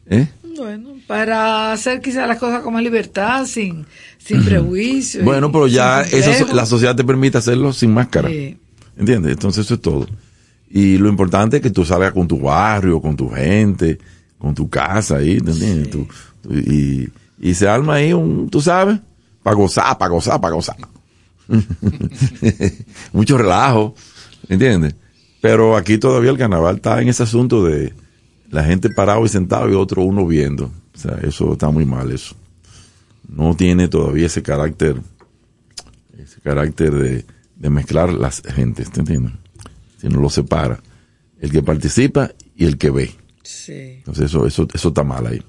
¿Eh? Bueno, para hacer quizás las cosas con más libertad, sin, sin prejuicio. Bueno, pero ya eso, la sociedad te permite hacerlo sin máscara. Sí. ¿Entiendes? Entonces eso es todo. Y lo importante es que tú salgas con tu barrio, con tu gente, con tu casa ahí, ¿te entiendes? Tú- tú- y, y se arma ahí un, tú sabes, para gozar, para gozar, para gozar. (laughs) Mucho relajo, ¿entiendes? Pero aquí todavía el carnaval está en ese asunto de la gente parado y sentado y otro uno viendo. O sea, eso está muy mal eso. No tiene todavía ese carácter ese carácter de, de mezclar las gentes, ¿te entiendes? Si no lo separa. El que participa y el que ve. Sí. Entonces eso, eso, eso está mal ahí.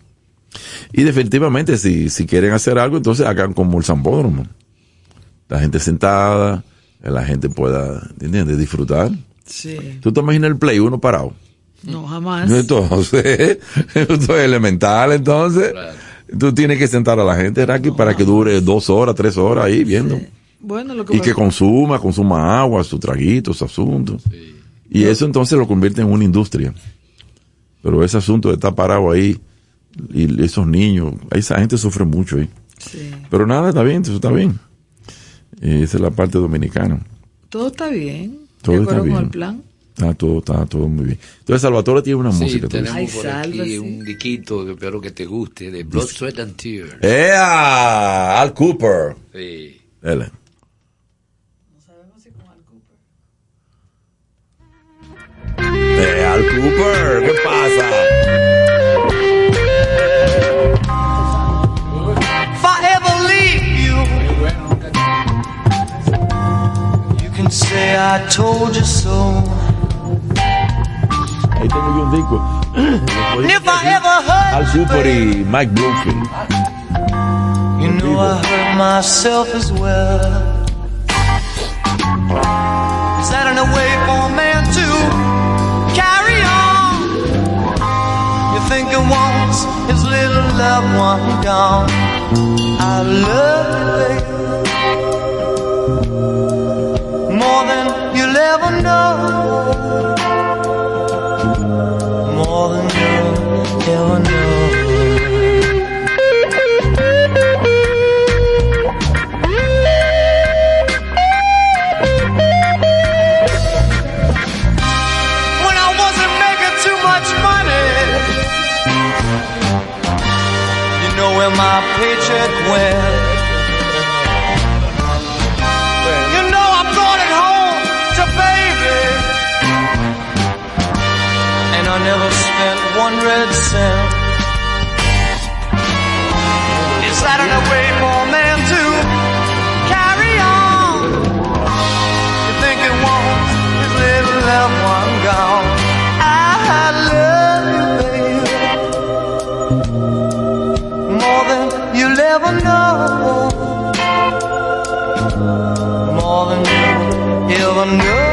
Y definitivamente si, si quieren hacer algo, entonces hagan como el Zambódromo. La gente sentada, la gente pueda, ¿entiendes? Disfrutar. Sí. ¿Tú te imaginas el play, uno parado? No, jamás. Entonces, (laughs) esto es elemental, entonces. Tú tienes que sentar a la gente, Raki, para que dure dos horas, tres horas ahí viendo. Bueno, lo que Y que consuma, consuma agua, su traguito, su asunto. Y eso entonces lo convierte en una industria. Pero ese asunto de estar parado ahí, y esos niños, esa gente sufre mucho ahí. Sí. Pero nada, está bien, eso está bien. Eh, esa es la parte dominicana. Todo está bien. Todo de está bien. con el plan. Está todo, está todo muy bien. Entonces Salvatore tiene una Sí, música. tenemos aquí sálvese. un diquito que espero que te guste, de Blood, Sweat and Tears. ¡Ea! Al Cooper. Sí. Dale. Eh, Al Cooper, ¿qué pasa? If I ever leave you, you can say I told you so. Ahí tengo yo un disco. And if I ever hurt Al Cooper y Mike Bloomfield. you know I hurt myself as well. Is that in a way for man Thinking once his little loved one gone. I love you, baby, more than you'll ever know. Went. You know I brought it home to baby. And I never spent one red cent. Is that a way for a man to carry on? You think it won't? His little loved one gone. You'll know. More than you'll ever know.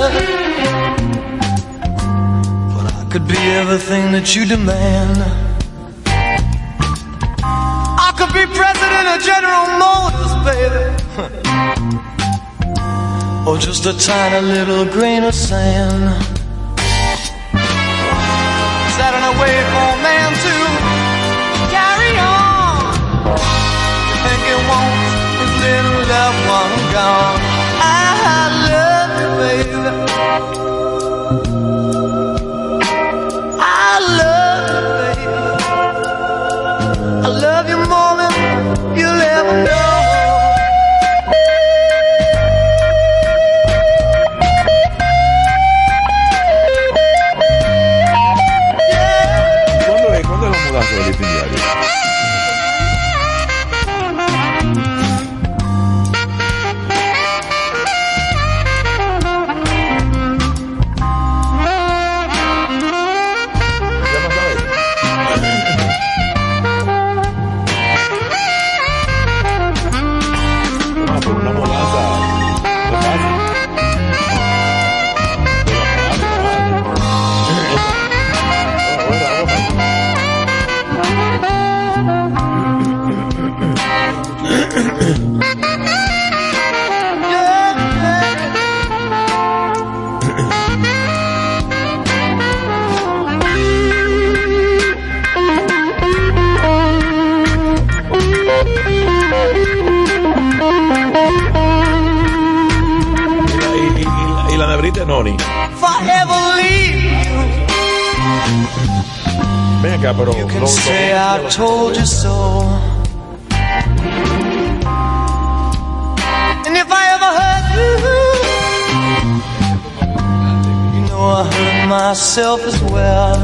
But I could be everything that you demand. I could be president of General Motors, baby. (laughs) or just a tiny little grain of sand. Is that told you so. And if I ever hurt you, you know I hurt myself as well.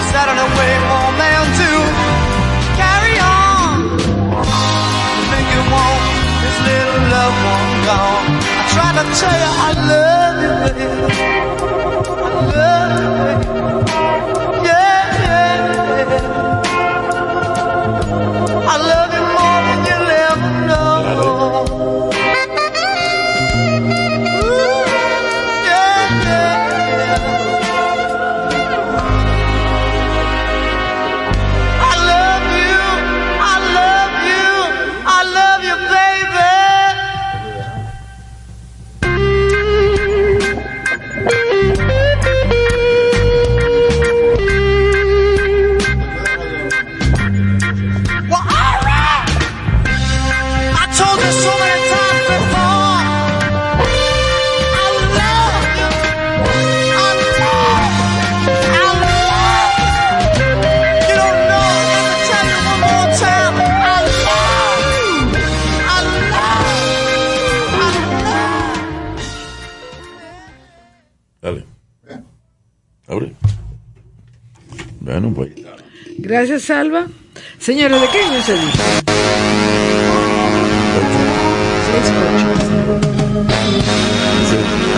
Is that an way for man to carry on? Think you want this little love one gone? I tried to tell you I love you, baby. I love you, Gracias, Salva. Señores, ¿de qué año es el disco?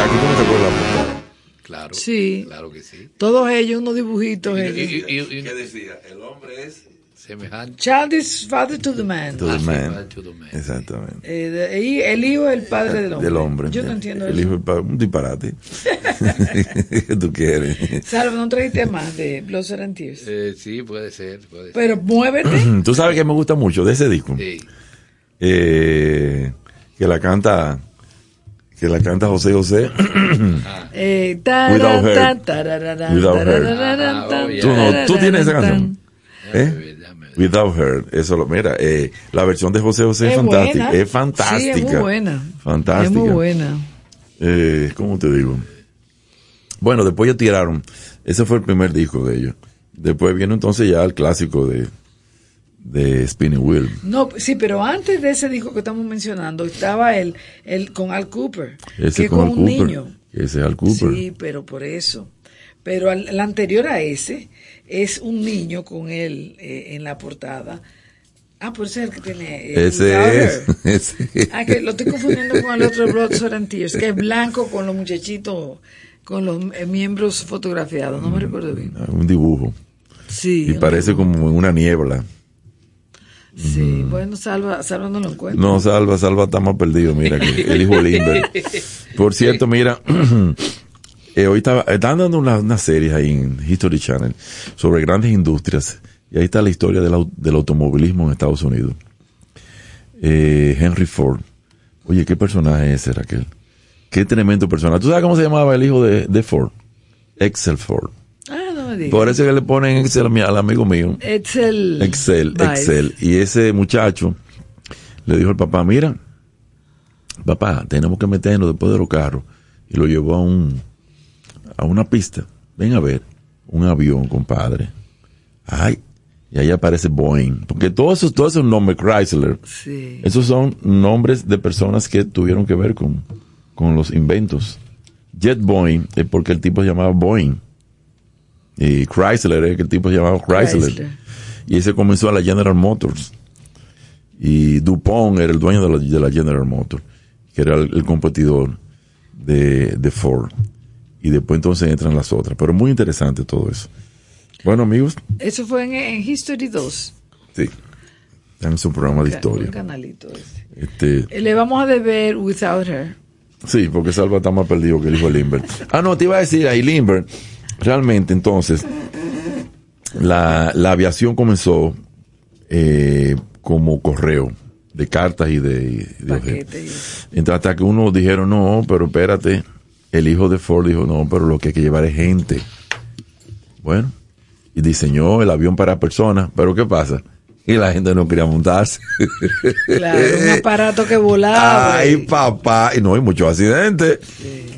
Aquí tú no te acuerdas la portada. Claro. Sí. Claro que sí. Todos ellos, unos dibujitos. ellos. ¿Qué decía? El semejante. Child is father to the man. To the man. Exactamente. Eh, y el hijo es el padre del hombre. Del hombre. Yo no entiendo El eso. hijo es pa- un disparate. (laughs) ¿Qué tú quieres? Salva, no trajiste más de Blossom and Tears. Eh, sí, puede ser, puede ser. Pero muévete. (clears throat) Tú sabes que me gusta mucho de ese disco. Sí. Eh, que la canta. Que la canta José José. (clears throat) Eh, Without her. Without her. tararán, tan, Tú, no, tú tienes esa canción. ¿Eh? Without Her. Eso lo, mira, eh, la versión de José José es, fantástica. Es fantástica. Sí, es muy buena. Fantástica. Es muy buena. Eh, ¿Cómo te digo? Bueno, después ya tiraron. Ese fue el primer disco de ellos. Después viene entonces ya el clásico de, de Spinning Wheel. No, sí, pero antes de ese disco que estamos mencionando estaba el, el con Al Cooper, Ese que con con Al un Cooper. niño. Ese es Al Cooper. Sí, pero por eso. Pero al- el anterior a ese es un niño con él eh, en la portada. Ah, por ser que tiene. eh, (laughs) Ese es. Ese Ah, que lo estoy confundiendo con el otro Blood, Sweat Tears, que es blanco con los muchachitos, con los eh, miembros fotografiados. No me recuerdo bien. Un dibujo. Sí. Y parece como en una niebla. Sí, bueno, Salva, Salva no lo encuentro. No, Salva, Salva está más perdido. Mira, que el hijo de Limber. (laughs) Por cierto, mira, (clears throat) eh, hoy estaba, están dando una- unas series ahí en History Channel sobre grandes industrias. Y ahí está la historia del, au- del automovilismo en Estados Unidos. Eh, Henry Ford. Oye, ¿qué personaje es ese, Raquel? Qué tremendo personaje. ¿Tú sabes cómo se llamaba el hijo de, de Ford? Excel Ford. Ah, no me digas. Por eso que le ponen Excel al amigo mío. Excel. Excel, Vice. Excel. Y ese muchacho le dijo al papá, mira, papá, tenemos que meternos después de los carros. Y lo llevó a un a una pista. Ven a ver, un avión, compadre. Ay, y ahí aparece Boeing. Porque todos esos, todos esos nombres, Chrysler, Sí. esos son nombres de personas que tuvieron que ver con, con los inventos. Jet Boeing es porque el tipo se llamaba Boeing. Y Chrysler es que el tipo se llamaba Chrysler. Chrysler. Y ese comenzó a la General Motors. Y DuPont era el dueño de la, de la General Motors, que era el, el competidor de, de Ford. Y después entonces entran las otras. Pero muy interesante todo eso. Bueno, amigos, Eso fue en, en History 2. sí. En su programa de Un historia. canalito ese. Este, Eh, Le vamos a deber Without Her. Sí, porque Salva está más perdido que el hijo de Limber. Ah, no, te iba a decir ahí, Limber. Realmente, entonces, la, la aviación comenzó eh, como correo de cartas y de, y de. Entonces, hasta que uno dijeron, no, pero espérate. El hijo de Ford dijo, no, pero lo que hay que llevar es gente. Bueno, y diseñó el avión para personas, pero ¿qué pasa? Y la gente no quería montarse. Claro, un aparato que volaba. Ay, papá, y no hay muchos accidentes.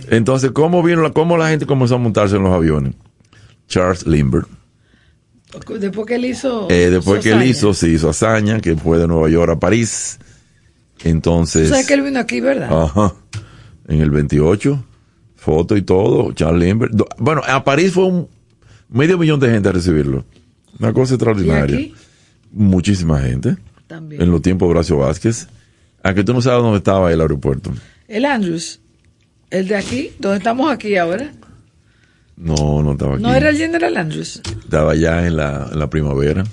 Entonces, ¿cómo vino la, cómo la gente comenzó a montarse en los aviones? Charles Lindbergh. Después que él hizo. Eh, después que él hizo, se hizo hazaña, que fue de Nueva York a París. Entonces. O sea que él vino aquí, ¿verdad? Ajá. En el 28, foto y todo, Charles Lindbergh. Bueno, a París fue un medio millón de gente a recibirlo. Una cosa ¿Y extraordinaria. aquí? Muchísima gente. También. En los tiempos de Horacio Vázquez. Aunque tú no sabes dónde estaba el aeropuerto. El Andrews. El de aquí, donde estamos aquí ahora. No, no estaba aquí. No era el General Andrews. Estaba ya en la, en la primavera.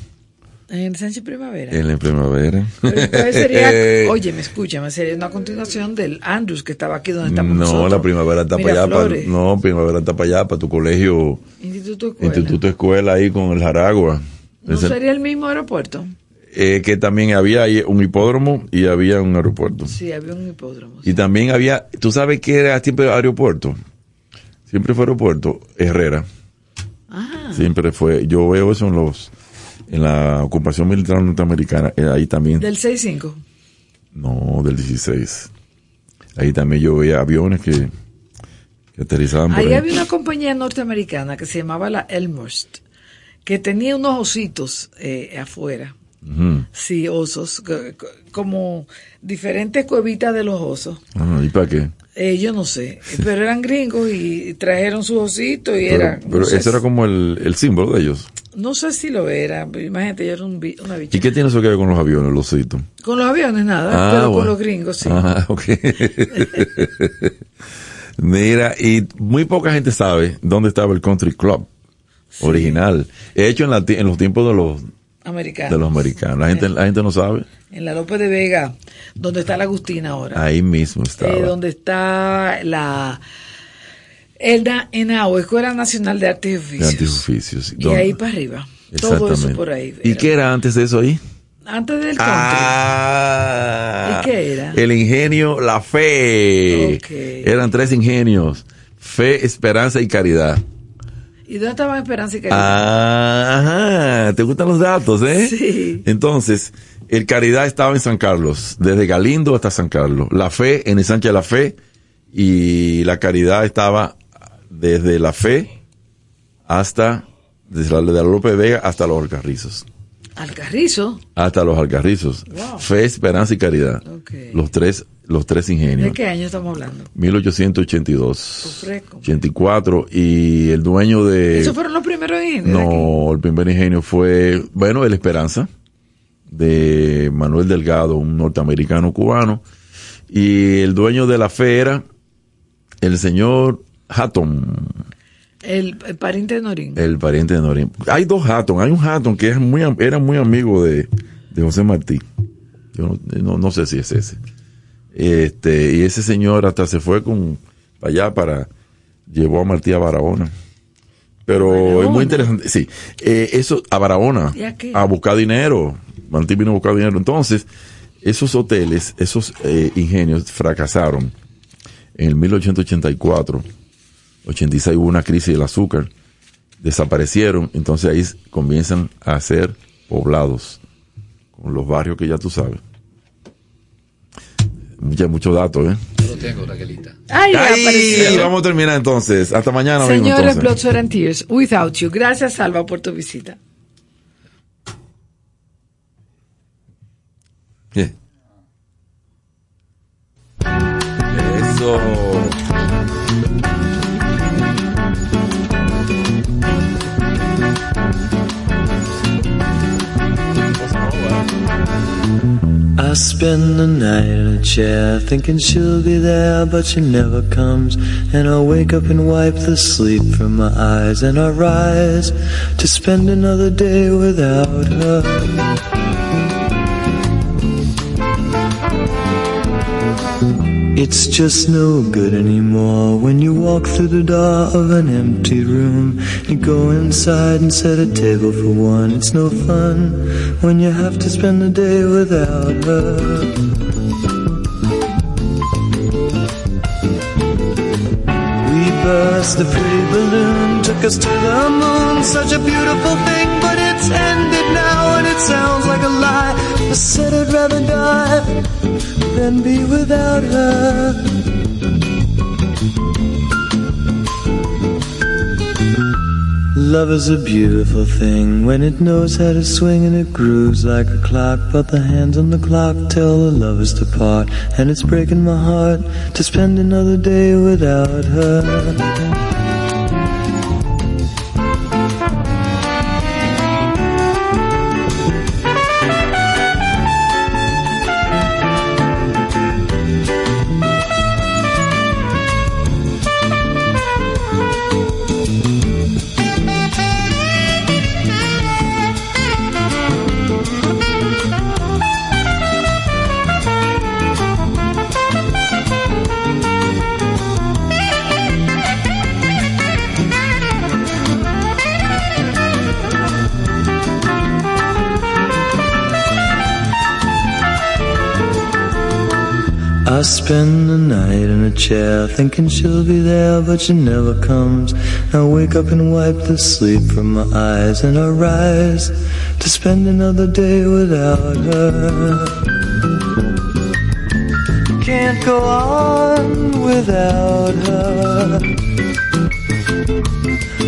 En Sánchez Primavera. En la primavera. Pero entonces sería, (laughs) oye, me escúchame, sería una continuación del Andrews que estaba aquí donde estamos no, nosotros. la primavera está para allá. Para, no, primavera está para allá, para tu colegio, Instituto Escuela. instituto escuela ahí con el Jaragua. ¿No Ese- sería el mismo aeropuerto? eh, que también había ahí un hipódromo y había un aeropuerto. Sí, había un hipódromo. Y también había, ¿tú sabes qué era siempre aeropuerto? Siempre fue aeropuerto, Herrera. Ah, Siempre fue, yo veo eso en los, en la ocupación militar norteamericana, eh, ahí también, del 6-5. no, del 16. Ahí también yo veía aviones que, que aterrizaban por Ahí había una compañía norteamericana que se llamaba la Elmhurst, que tenía unos ositos eh, afuera. Sí, osos, co- co- como diferentes cuevitas de los osos. Ah, ¿Y para qué? Eh, yo no sé, pero eran gringos y trajeron sus ositos y era... pero no sé ese era como el, el símbolo de ellos. No sé si lo era, imagínate, yo era un una bicha. ¿Y qué tiene eso que ver con los aviones, los ositos? Con los aviones nada, Ah, pero con los gringos sí. Ah, ok. (laughs) Mira, y muy poca gente sabe dónde estaba el Country Club original, hecho en, la en los tiempos de los, Americanos. de los americanos. La gente, la gente no sabe. En la López de Vega, donde está la Agustina ahora. Ahí mismo estaba. Eh, donde está la Elda Enao, Escuela Nacional de Artes y de Oficios. antijuicios. Y ahí para arriba. Todo eso por ahí. ¿Y qué era antes de eso ahí? Antes del country. Ah, ¿Y qué era? El ingenio, la fe. Eran tres ingenios. Fe, esperanza y caridad. ¿Y dónde estaba Esperanza y Caridad? Ah, ajá, te gustan los datos, ¿eh? Sí. Entonces, el Caridad estaba en San Carlos, desde Galindo hasta San Carlos. La Fe en el Sánchez de la Fe y la Caridad estaba desde la Fe hasta, desde la de la López Vega hasta los Alcarrizos. Alcarrizo. Hasta los Alcarrizos. Wow. Fe, Esperanza y Caridad. Los tres, los tres ingenios. ¿De qué año estamos hablando? 1882. fresco. 84 y el dueño de... ¿Esos fueron los primeros ingenios? No, el primer ingenio fue, bueno, el Esperanza, de Manuel Delgado, un norteamericano cubano. Y el dueño de la fe era el señor Hatton, El, el pariente de Norín. el pariente de Norín. Hay dos Hatton, hay un Hatton que es muy, era muy amigo de, de José Martí. Yo no, no, no sé si es ese. Este, y ese señor hasta se fue con, para allá para, llevó a Martí a Barahona. Pero Barahona. es muy interesante, sí. Eh, eso, a Barahona, a buscar dinero. Martí vino a buscar dinero. Entonces, esos hoteles, esos eh, ingenios fracasaron en el 1884. 86 hubo una crisis del azúcar. Desaparecieron. Entonces ahí comienzan a ser poblados con los barrios que ya tú sabes. Mucha, muchos datos, ¿eh? Yo lo tengo, Raquelita. Ay, Ay, vamos a terminar entonces. Hasta mañana. Señores. Blood, Sweat and Tears, Without You. Gracias, Salva, por tu visita. Bien. Eso. I spend the night in a chair thinking she'll be there, but she never comes. And I wake up and wipe the sleep from my eyes, and I rise to spend another day without her. It's just no good anymore when you walk through the door of an empty room. You go inside and set a table for one. It's no fun when you have to spend the day without her. We burst a pretty balloon, took us to the moon. Such a beautiful thing, but it's ended now, and it sounds like a lie. I said I'd rather die than be without her. love is a beautiful thing when it knows how to swing and it grooves like a clock. But the hands on the clock tell the lovers to part, and it's breaking my heart to spend another day without her. Spend the night in a chair thinking she'll be there, but she never comes. I wake up and wipe the sleep from my eyes, and I rise to spend another day without her. Can't go on without her.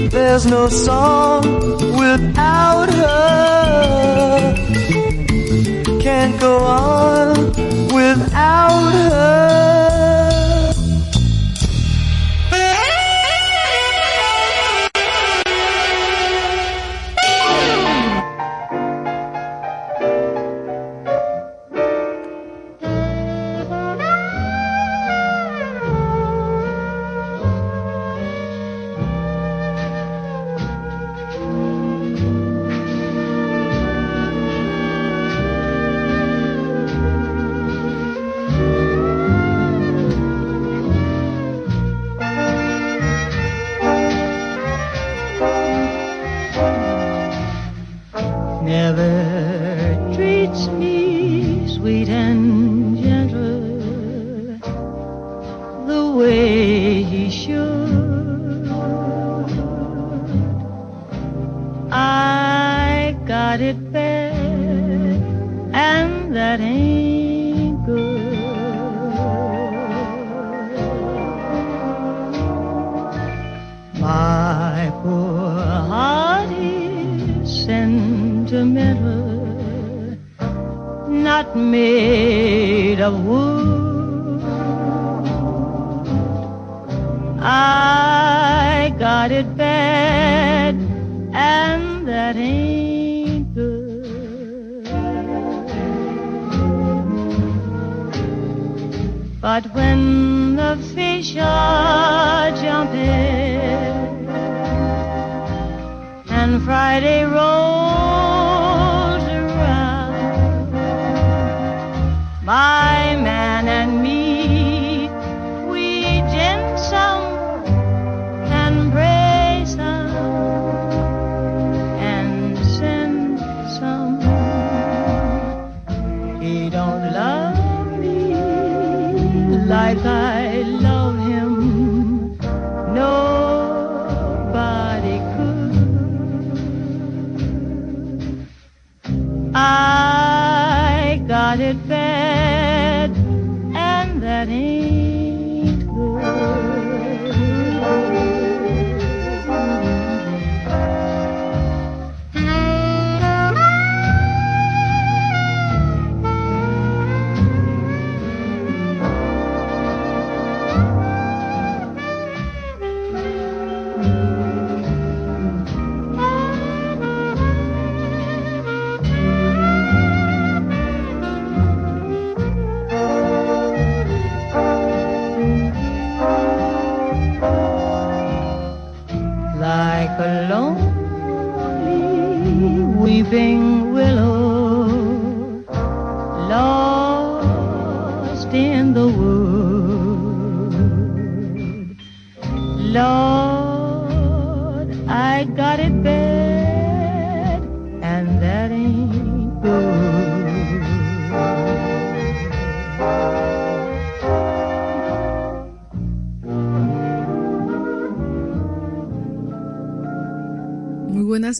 There's no song without her. Can't go on without her.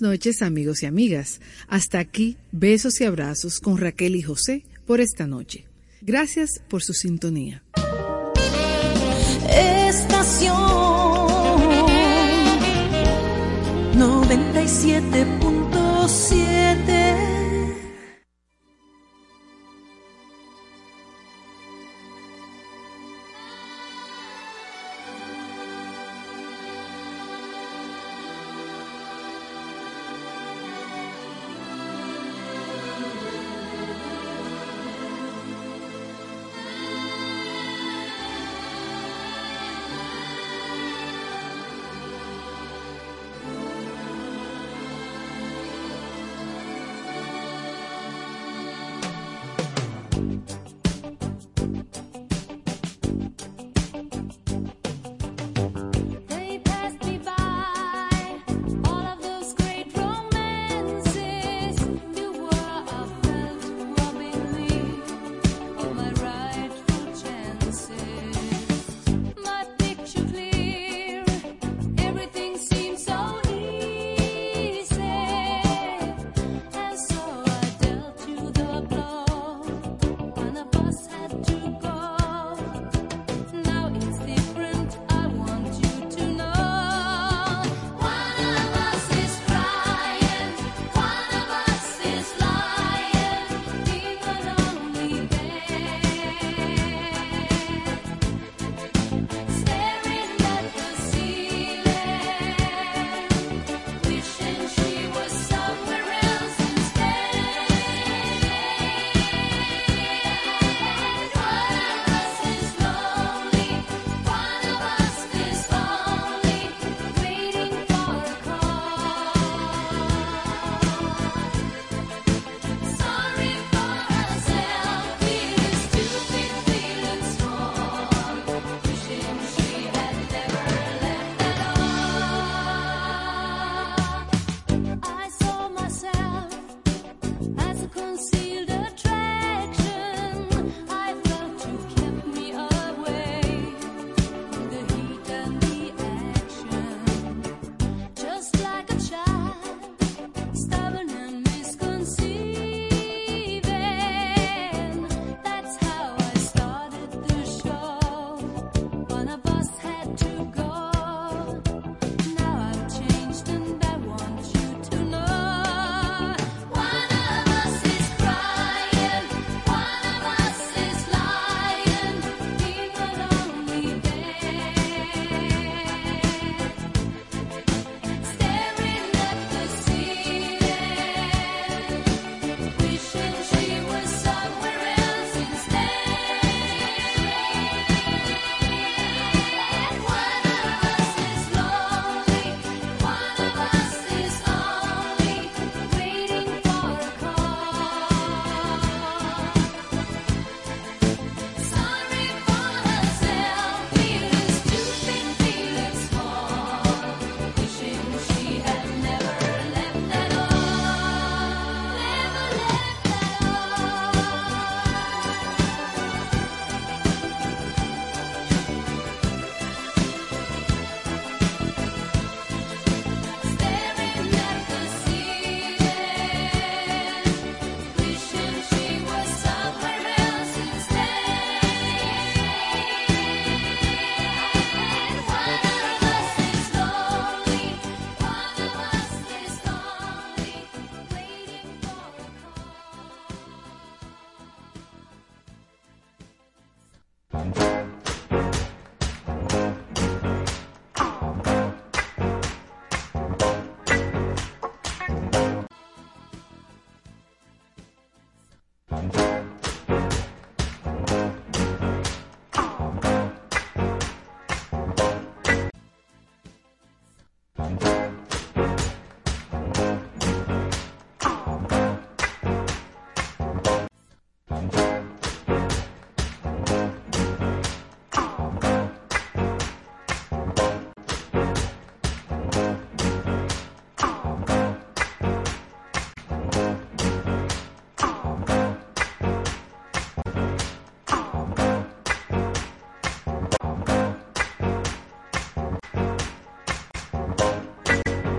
Noches amigos y amigas. Hasta aquí besos y abrazos con Raquel y José por esta noche. Gracias por su sintonía. Estación 90. 97.7.